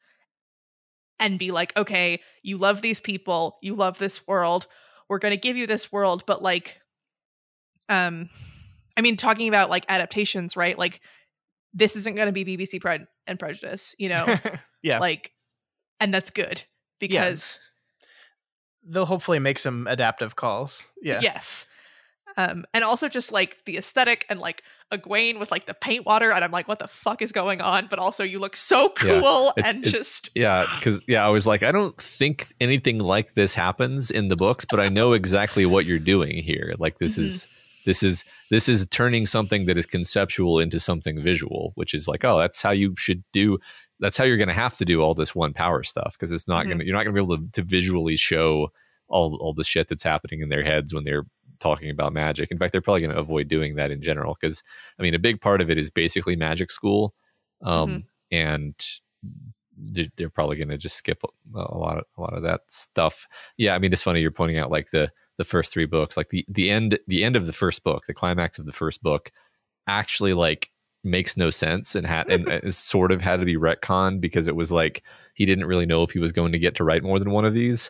and be like okay you love these people you love this world we're going to give you this world but like um i mean talking about like adaptations right? Like this isn't going to be bbc pride and prejudice you know? Yeah, like and that's good because they'll hopefully make some adaptive calls. Yeah, yes. Um and also just like the aesthetic and like Egwene with like the paint water and i'm like what the fuck is going on? But also you look so cool it's- and just Yeah, because yeah, I was like, I don't think anything like this happens in the books, but I know exactly what you're doing here. Like this Mhm. is this is this is turning something that is conceptual into something visual, which is like, oh, that's how you should do. That's how you're going to have to do all this one power stuff because it's not Mhm. going to you're not going to be able to, to visually show all all the shit that's happening in their heads when they're talking about magic. In fact, they're probably going to avoid doing that in general because I mean, a big part of it is basically magic school, um, and they're, they're probably going to just skip a, a lot of a lot of that stuff. Yeah, I mean, it's funny you're pointing out like the the first three books, like the the end the end of the first book, the climax of the first book, actually like makes no sense and had and is sort of had to be retconned because it was like he didn't really know if he was going to get to write more than one of these.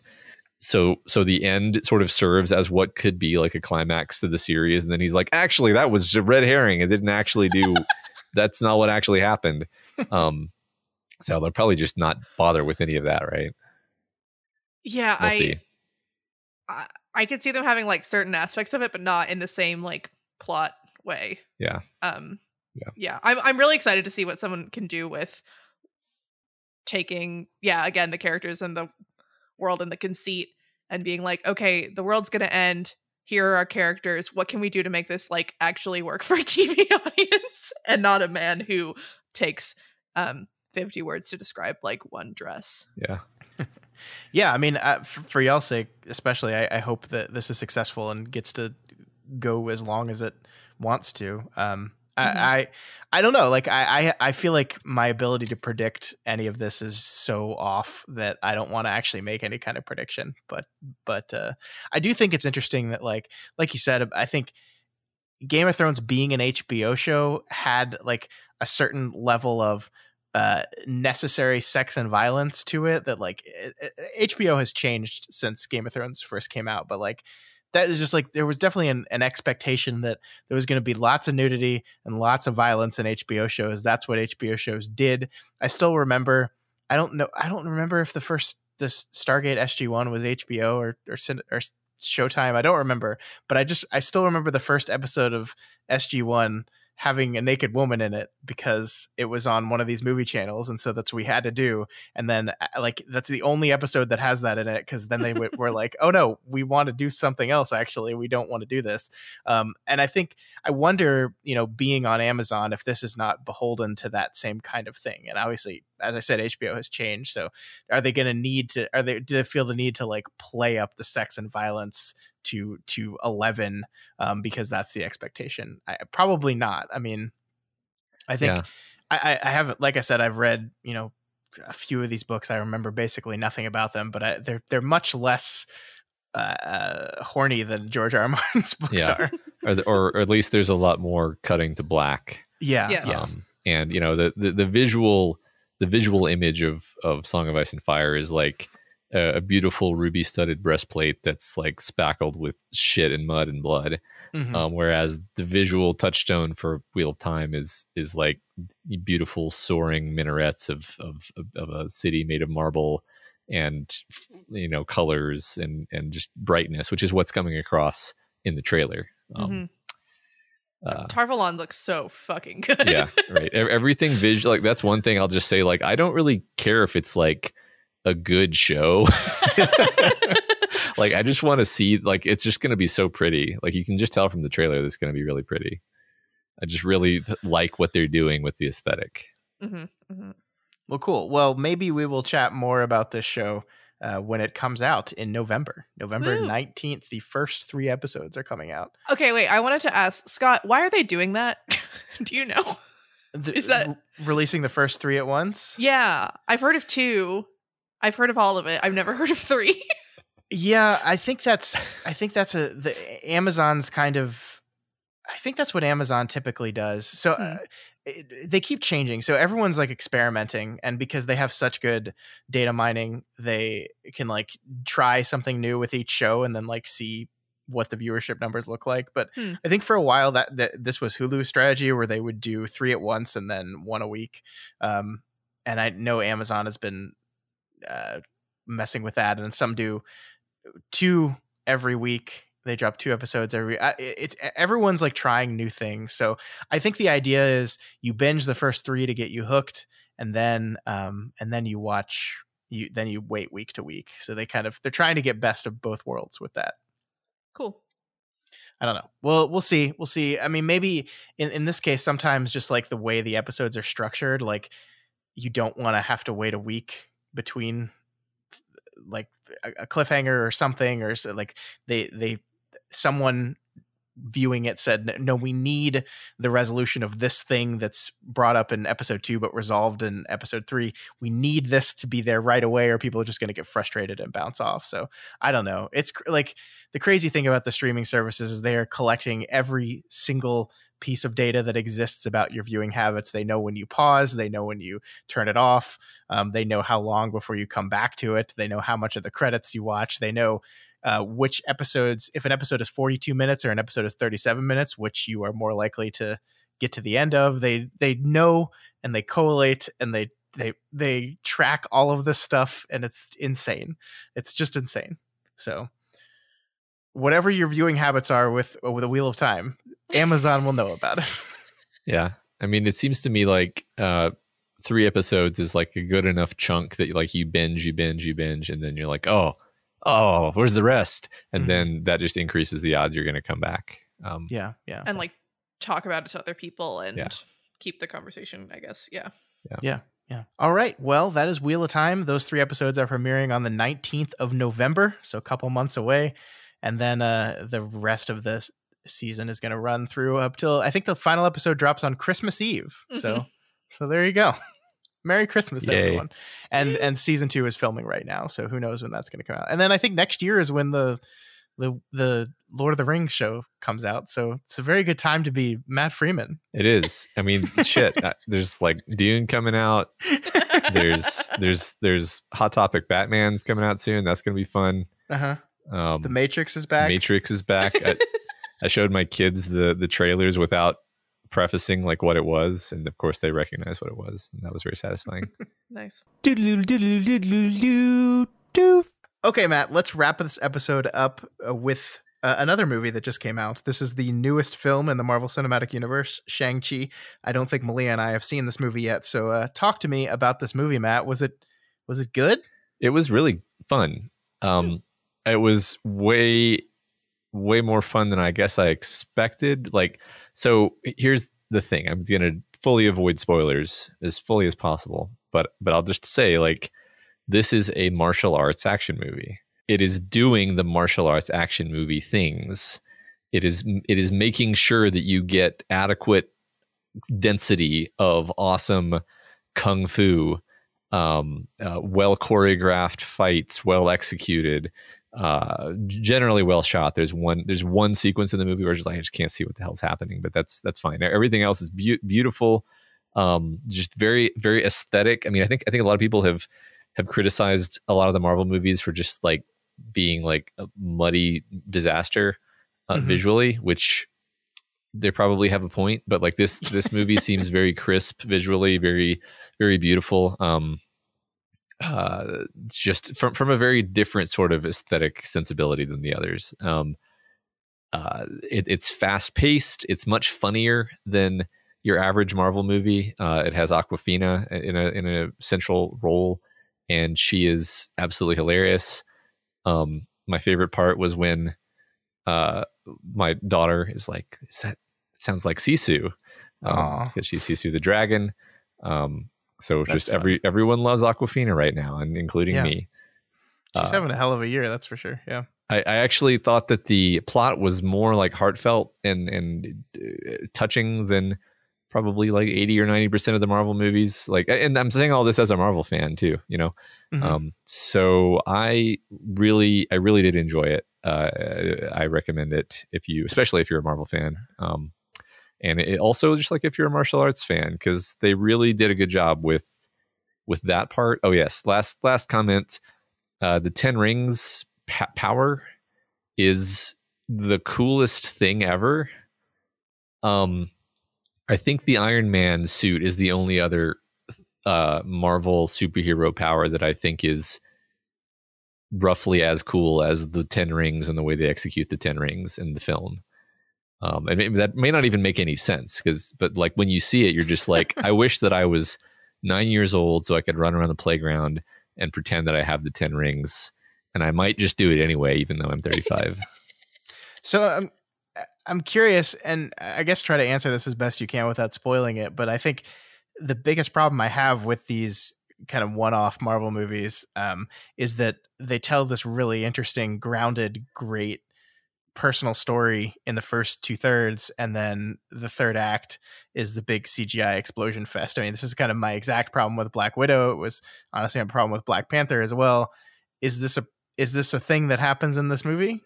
So so the end sort of serves as what could be like a climax to the series, and then he's like, actually, that was a red herring. It didn't actually do. that's not what actually happened. Um, so they'll probably just not bother with any of that, right? yeah We'll i see. I, I could see them having like certain aspects of it, but not in the same like plot way. Yeah. Um Yeah. yeah. I'm I'm really excited to see what someone can do with taking yeah again the characters and the world and the conceit and being like okay the world's gonna end here are our characters what can we do to make this like actually work for a tv audience and not a man who takes um 50 words to describe like one dress Yeah. yeah, I mean, uh, for, for y'all's sake, especially, I, I hope that this is successful and gets to go as long as it wants to. Um. I, I, I don't know. Like, I, I, I feel like my ability to predict any of this is so off that I don't want to actually make any kind of prediction. But, but uh, I do think it's interesting that, like, like you said, I think Game of Thrones being an HBO show had like a certain level of uh necessary sex and violence to it that like it, it- HBO has changed since Game of Thrones first came out but like that is just like there was definitely an, an expectation that there was going to be lots of nudity and lots of violence in HBO shows. That's what HBO shows did. I still remember I don't know I don't remember if the first this Stargate SG1 was HBO or or, or Showtime. I don't remember but I just I still remember the first episode of SG1 having a naked woman in it because it was on one of these movie channels and so that's what we had to do. And then uh, like that's the only episode that has that in it because then they w- were like oh no we want to do something else actually. We don't want to do this. Um, and i think i wonder you know being on amazon if this is not beholden to that same kind of thing. And obviously as i said hbo has changed so are they going to need to are they do they feel the need to like play up the sex and violence to to 11 um, because that's the expectation I, probably not i mean i think Yeah. I, I i haven't like i said i've read you know a few of these books i remember basically nothing about them but I, they're they're much less uh, uh horny than george r. R. martin's books Yeah. are Or, the, or, or at least there's a lot more cutting to black. yeah Yes. Um, and you know the, the the visual the visual image of of Song of Ice and Fire is like a, a beautiful ruby studded breastplate that's like spackled with shit and mud and blood. Mhm. Um, whereas the visual touchstone for Wheel of Time is is like beautiful soaring minarets of of of, a city made of marble and you know colors and and just brightness, which is what's coming across in the trailer. Um, Mhm. Uh, Tar Valon looks so fucking good. Yeah right. Everything visual like that's one thing i'll just say like i don't really care if it's like a good show. Like i just want to see like it's just going to be so pretty. Like you can just tell from the trailer that's going to be really pretty. I just really like what they're doing with the aesthetic. Hmm hmm well cool. Well maybe we will chat more about this show uh, when it comes out in november. November Woo. 19th the first three episodes are coming out. Okay wait i wanted to ask scott why are they doing that? Do you know? The- Is that- releasing the first three at once? Yeah i've heard of two. I've heard of all of it. I've never heard of three. Yeah, I think that's I think that's a the Amazon's kind of I think that's what Amazon typically does. So uh, it, they keep changing. So everyone's like experimenting and because they have such good data mining, they can like try something new with each show and then like see what the viewership numbers look like. But Hmm. I think for a while that, that this was Hulu's strategy where they would do 3 at once and then one a week. Um and I know Amazon has been uh messing with that and some do two every week they drop two episodes every it's everyone's like trying new things so i think the idea is you binge the first three to get you hooked and then um and then you watch you then you wait week to week so they kind of they're trying to get best of both worlds with that cool I don't know. Well, we'll see. We'll see. I mean, maybe in, in this case, sometimes just like the way the episodes are structured, like you don't want to have to wait a week between like a, a cliffhanger or something, or so, like they they someone viewing it said, no, we need the resolution of this thing that's brought up in episode two but resolved in episode three. We need this to be there right away, or people are just going to get frustrated and bounce off. So I don't know. It's cr- like the crazy thing about the streaming services is they are collecting every single piece of data that exists about your viewing habits. They know when you pause, they know when you turn it off, um, they know how long before you come back to it, they know how much of the credits you watch, they know uh, which episodes, if an episode is 42 minutes or an episode is 37 minutes, which you are more likely to get to the end of. They they know and they collate and they they they track all of this stuff and it's insane. It's just insane. So whatever your viewing habits are with with a Wheel of Time, Amazon will know about it. Yeah. I mean, it seems to me like uh, three episodes is like a good enough chunk that like you binge, you binge, you binge, and then you're like, oh, oh, where's the rest? And Mm-hmm. then that just increases the odds you're going to come back. Um, Yeah, yeah, and like talk about it to other people and Yeah. keep the conversation. I guess. Yeah. yeah, yeah. All right. Well, that is Wheel of Time. Those three episodes are premiering on the 19th of November, so a couple months away, and then uh, the rest of this season is going to run through up till I think the final episode drops on Christmas Eve. So, so there you go. Merry Christmas, Yay. everyone! And and season two is filming right now, so who knows when that's going to come out? And then I think next year is when the the the Lord of the Rings show comes out. So it's a very good time to be Matt Freeman. It is. I mean, shit. uh, There's like Dune coming out. There's there's there's Hot Topic Batman's coming out soon. That's gonna be fun. Uh huh. Um, The Matrix is back. Matrix is back. I, I showed my kids the the trailers without prefacing like what it was, and of course they recognized what it was, and that was very satisfying. Nice. Okay, Matt, let's wrap this episode up uh, with uh, another movie that just came out. This is the newest film in the Marvel Cinematic Universe, Shang-Chi. I don't think Malia and I have seen this movie yet, so uh, talk to me about this movie, Matt. Was it was it good? it was really fun. Um, it was way, way more fun than I guess I expected. Like, so here's the thing: I'm gonna fully avoid spoilers as fully as possible, but but I'll just say like this is a martial arts action movie. It is doing the martial arts action movie things. It is it is making sure that you get adequate density of awesome kung fu um, uh, well choreographed fights, well executed, uh, generally well shot. There's one there's one sequence in the movie where it's just like I just can't see what the hell's happening, but that's that's fine. Everything else is beau- beautiful, um, just very very aesthetic. I mean, I think I think a lot of people have have criticized a lot of the Marvel movies for just like being like a muddy disaster uh, Mhm. visually, which they probably have a point. But like this this movie seems very crisp visually, very very beautiful. Um, uh, just from from a very different sort of aesthetic sensibility than the others. Um, uh, it, it's fast paced. It's much funnier than your average Marvel movie. Uh, it has Awkwafina in a in a central role, and she is absolutely hilarious. Um, my favorite part was when uh, my daughter is like, "Is that it sounds like Sisu?" Because she's Sisu the dragon. Um, so That's just fun. every everyone loves Awkwafina right now, and including Yeah. me. She's Uh, having a hell of a year, that's for sure. Yeah. I, I actually thought that the plot was more like heartfelt and and uh, touching than probably like 80 or 90 percent of the marvel movies like and i'm saying all this as a marvel fan too you know Mhm. um so i really i really did enjoy it uh i recommend it if you especially if you're a marvel fan um and it also just like if you're a martial arts fan because they really did a good job with with that part. Oh yes last last comment. Uh the 10 rings pa- power is the coolest thing ever. Um i think the iron man suit is the only other uh marvel superhero power that i think is roughly as cool as the 10 rings and the way they execute the 10 rings in the film um and that may not even make any sense because but like when you see it you're just like i wish that i was nine years old so i could run around the playground and pretend that i have the 10 rings and i might just do it anyway even though i'm 35 So I'm I'm curious, and I guess try to answer this as best you can without spoiling it. But I think the biggest problem I have with these kind of one-off Marvel movies um, is that they tell this really interesting, grounded, great personal story in the first two thirds, and then the third act is the big CGI explosion fest. I mean, this is kind of my exact problem with Black Widow. It was honestly a problem with Black Panther as well. Is this a is this a thing that happens in this movie?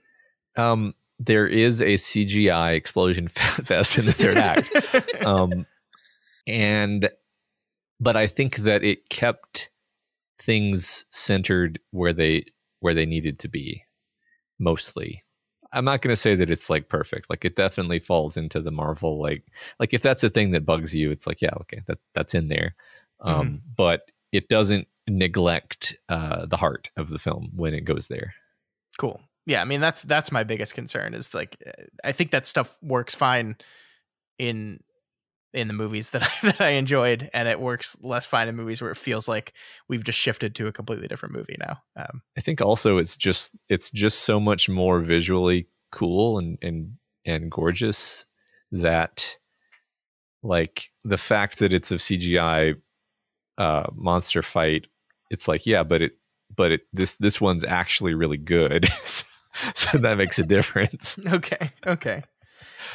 um there is a cgi explosion fest in the third act um and but i think that it kept things centered where they where they needed to be mostly i'm not going to say that it's like perfect. Like it definitely falls into the marvel like like if that's a thing that bugs you it's like yeah okay that that's in there. Um but it doesn't neglect uh the heart of the film when it goes there. Cool. Yeah, I mean that's that's my biggest concern is like I think that stuff works fine in in the movies that I, that I enjoyed, and it works less fine in movies where it feels like we've just shifted to a completely different movie now. Um, I think also it's just it's just so much more visually cool and and and gorgeous that like the fact that it's a CGI uh, monster fight, it's like yeah, but it but it this this one's actually really good, so that makes a difference. okay, okay.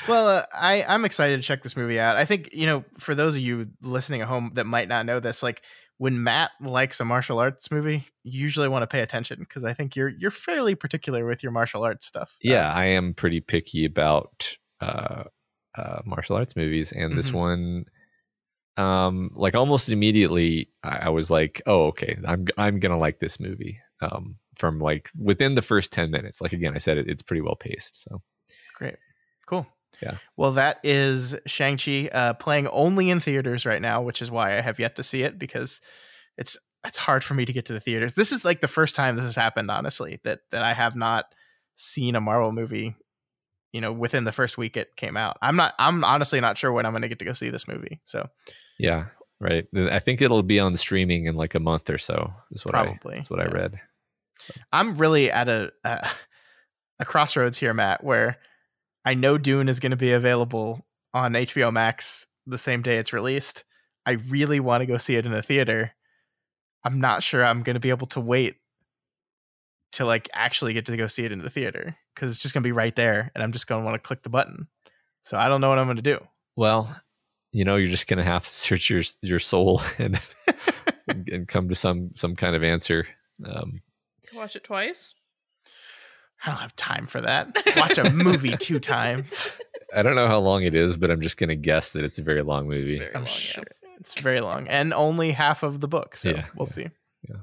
Well, uh, I I'm excited to check this movie out. I think you know for those of you listening at home that might not know this, like when Matt likes a martial arts movie, you usually want to pay attention because I think you're you're fairly particular with your martial arts stuff. Yeah, um, I am pretty picky about uh, uh, martial arts movies, and this mm-hmm. one, um, like almost immediately, I, I, was like, "Oh, okay, I'm I'm gonna like this movie." Um, from like within the first ten minutes. Like again, I said it, it's pretty well paced. So great, cool. Yeah. Well, that is Shang Chi uh, playing only in theaters right now, which is why I have yet to see it because it's it's hard for me to get to the theaters. This is like the first time this has happened, honestly, that that I have not seen a Marvel movie you know within the first week it came out i'm not i'm honestly not sure when i'm going to get to go see this movie so yeah right i think it'll be on streaming in like a month or so is what probably i is what yeah. i read so. i'm really at a, a a crossroads here matt where i know dune is going to be available on hbo max the same day it's released i really want to go see it in the theater i'm not sure i'm going to be able to wait to like actually get to go see it in the theater because it's just gonna be right there, and I'm just gonna want to click the button. So I don't know what I'm gonna do. Well, you know, you're just gonna have to search your your soul and and come to some some kind of answer. Um, Watch it twice. I don't have time for that. Watch a movie two times. I don't know how long it is, but I'm just gonna guess that it's a very long movie. Very I'm long, sure yeah. it's very long and only half of the book. So yeah, we'll yeah, see. Yeah.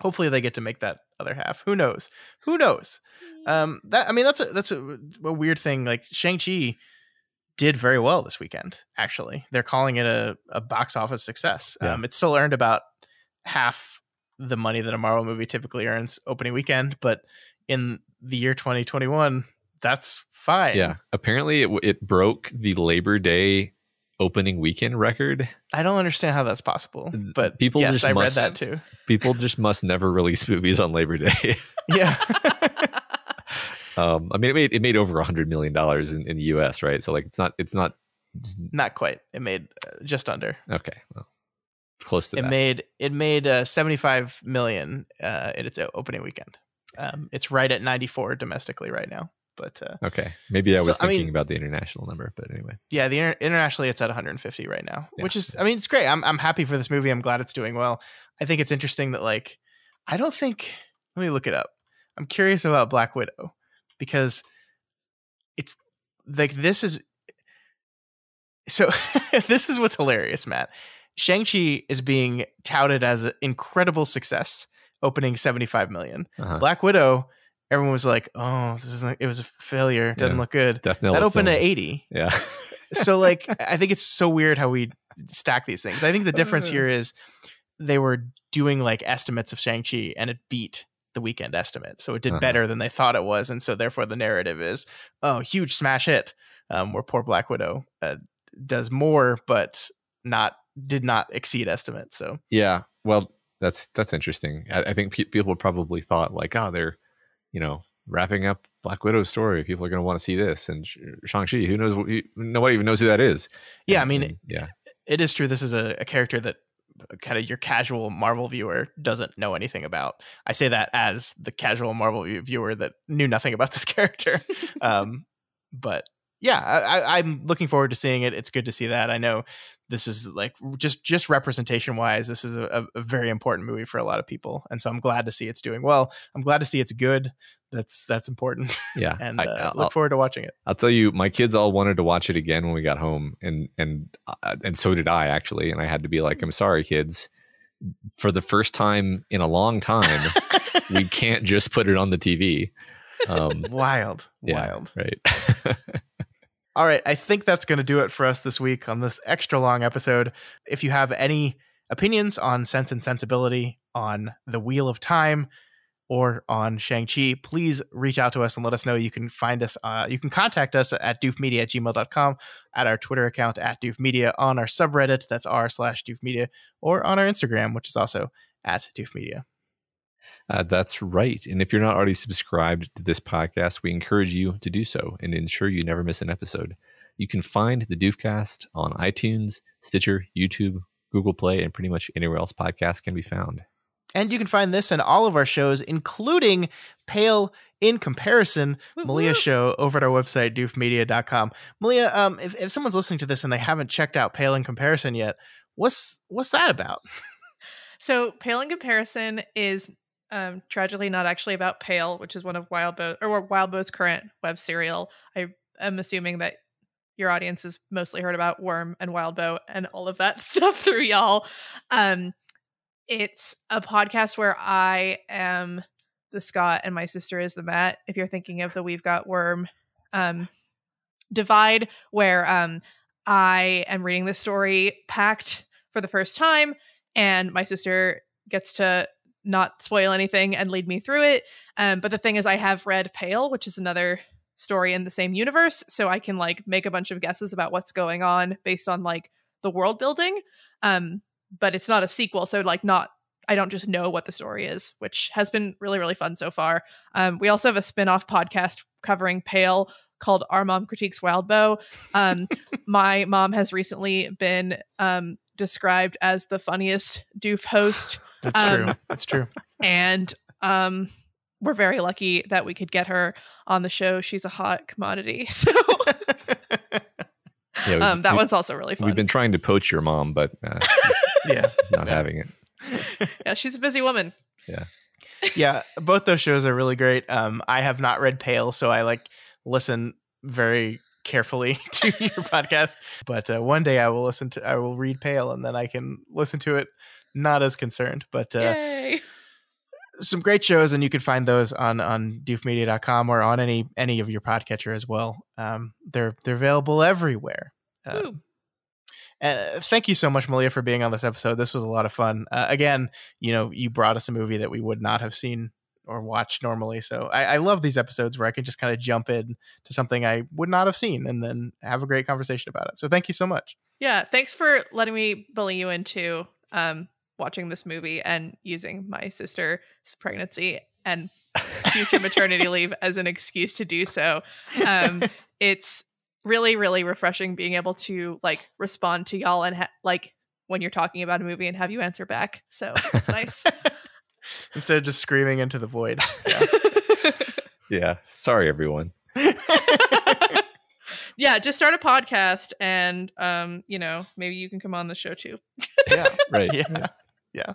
Hopefully they get to make that other half. Who knows? Who knows? Um, that I mean, that's a that's a, a weird thing. Like Shang Chi did very well this weekend. Actually, they're calling it a, a box office success. Yeah. Um, it still earned about half the money that a Marvel movie typically earns opening weekend, but in the year 2021, that's fine. Yeah, apparently it it broke the Labor Day opening weekend record. I don't understand how that's possible, but people yes, I must, read that too. People just must never release movies on Labor Day. yeah. um, I mean, it made it made over a hundred million dollars in, in the U.S. Right, so like it's not it's not not quite. It made uh, just under. Okay, well, close to it that. made it made uh, seventy five million uh, in its opening weekend. Um, it's right at ninety four domestically right now. But uh, okay, maybe I was so, thinking I mean, about the international number, but anyway. Yeah, the inter- internationally it's at 150 right now, yeah. which is I mean it's great. I'm I'm happy for this movie. I'm glad it's doing well. I think it's interesting that like I don't think let me look it up. I'm curious about Black Widow because it's like this is so this is what's hilarious, Matt. Shang-Chi is being touted as an incredible success, opening 75 million. Uh-huh. Black Widow everyone was like, "Oh, this is like, it was a failure. Doesn't yeah, look good." Definitely that opened at eighty. Yeah. so like, I think it's so weird how we stack these things. I think the difference here is they were doing like estimates of Shang Chi, and it beat the weekend estimate, so it did uh-huh. better than they thought it was, and so therefore the narrative is, "Oh, huge smash hit." Um, where poor Black Widow uh, does more, but not did not exceed estimates. So yeah, well, that's that's interesting. I, I think pe- people probably thought like, oh, they're you know, wrapping up Black Widow's story. People are going to want to see this. And Shang-Chi, who knows? Nobody even knows who that is. Yeah. And, I mean, and, yeah, it is true. This is a, a character that kind of your casual Marvel viewer doesn't know anything about. I say that as the casual Marvel viewer that knew nothing about this character. um, but yeah, I, I'm looking forward to seeing it. It's good to see that. I know this is like just just representation wise this is a, a, very important movie for a lot of people and so i'm glad to see it's doing well. I'm glad to see it's good. That's that's important. Yeah and uh, look forward to watching it. I'll tell you my kids all wanted to watch it again when we got home and and uh, and so did i actually and i had to be like i'm sorry kids. For the first time in a long time we can't just put it on the tv um, wild. yeah, wild. right all right, I think that's going to do it for us this week on this extra long episode. If you have any opinions on Sense and Sensibility, on The Wheel of Time, or on Shang-Chi, please reach out to us and let us know. You can find us, uh, you can contact us at doofmedia at gmail.com, at our Twitter account at doofmedia, on our subreddit, that's r slash doofmedia, or on our Instagram, which is also at doofmedia. Uh, that's right. And if you're not already subscribed to this podcast, we encourage you to do so and ensure you never miss an episode. You can find the Doofcast on iTunes, Stitcher, YouTube, Google Play, and pretty much anywhere else podcasts can be found. And you can find this and all of our shows, including Pale in Comparison, Malia's show, over at our website, doofmedia.com. Malia, um, if, if someone's listening to this and they haven't checked out Pale in Comparison yet, what's what's that about? So, Pale in Comparison is um, tragically not actually about Pale, which is one of Wildbow or Wildbow's current web serial. I am assuming that your audience has mostly heard about Worm and Wildbow and all of that stuff through y'all. Um, it's a podcast where I am the Scott and my sister is the Matt. If you're thinking of the We've Got Worm um, divide, where um, I am reading the story packed for the first time, and my sister gets to not spoil anything and lead me through it. Um, but the thing is, I have read Pale, which is another story in the same universe, so I can like make a bunch of guesses about what's going on based on like the world building. Um, but it's not a sequel, so like not I don't just know what the story is, which has been really really fun so far. Um, we also have a spin-off podcast covering Pale called Our Mom Critiques Wildbow. Um, my mom has recently been um, described as the funniest doof host. That's Um, true. That's true. and um we're very lucky that we could get her on the show. She's a hot commodity. So Yeah, we- um that we- one's also really fun. We've been trying to poach your mom, but uh, Yeah. not having it. yeah, she's a busy woman. Yeah. yeah, both those shows are really great. Um, I have not read Pale, so I like listen very carefully to your podcast. But uh, one day I will listen to, I will read Pale, and then I can listen to it not as concerned. But uh, some great shows, and you can find those on on doofmedia.com or on any any of your podcatcher as well. Um, they're they're available everywhere. Uh, uh, thank you so much, Malia, for being on this episode. This was a lot of fun. Uh, again, you know, you brought us a movie that we would not have seen or watched normally. So I, I love these episodes where I can just kind of jump in to something I would not have seen and then have a great conversation about it. So thank you so much. Yeah, thanks for letting me bully you into um watching this movie and using my sister's pregnancy and future maternity leave as an excuse to do so. Um it's really really refreshing being able to like respond to y'all and ha- like when you're talking about a movie and have you answer back. So it's nice. Instead of just screaming into the void. Yeah. Yeah. Sorry, everyone. yeah, just start a podcast and um, you know, maybe you can come on the show too. yeah. Right. Yeah. Yeah. Uh,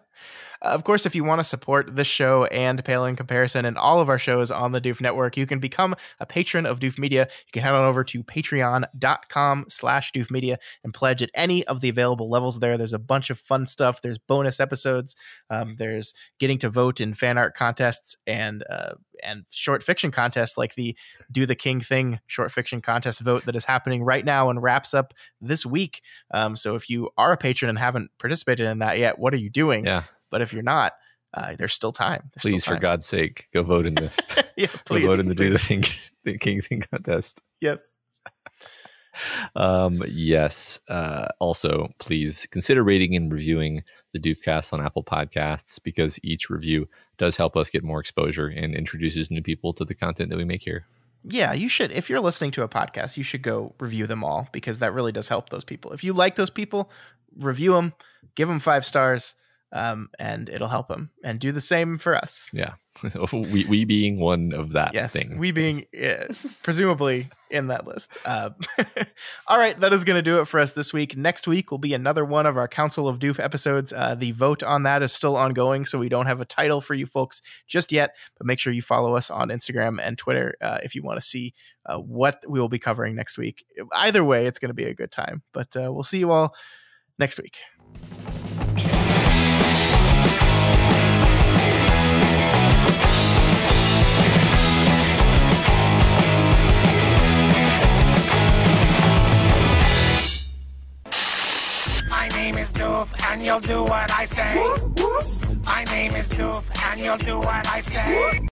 of course, if you want to support this show and Pale in Comparison and all of our shows on the Doof Network, you can become a patron of Doof Media. You can head on over to patreon.com slash Doof Media and pledge at any of the available levels there. There's a bunch of fun stuff. There's bonus episodes. Um, there's getting to vote in fan art contests and uh, and short fiction contests like the Do the King Thing short fiction contest vote that is happening right now and wraps up this week. Um, so if you are a patron and haven't participated in that yet, what are you doing? Yeah. But if you're not, uh, there's still time. There's Please, still for. God's sake, go vote in the yeah, go please, vote in the do the please. thing the king thing contest. Yes. Um, yes. Uh, also, please consider rating and reviewing the Doofcast on Apple Podcasts because each review does help us get more exposure and introduces new people to the content that we make here. Yeah, you should. If you're listening to a podcast, you should go review them all because that really does help those people. If you like those people, review them, give them five stars, um, and it'll help them. And do the same for us. Yeah. we, we being one of that Yes, thing. we being uh, presumably in that list. Uh, all right, that is going to do it for us this week. Next week will be another one of our Council of Doof episodes. Uh, the vote on that is still ongoing, so we don't have a title for you folks just yet. But make sure you follow us on Instagram and Twitter uh, if you want to see uh, what we will be covering next week. Either way, it's going to be a good time. But uh, we'll see you all next week. Doof, and you'll do what I say. My name is Doof, and you'll do what I say.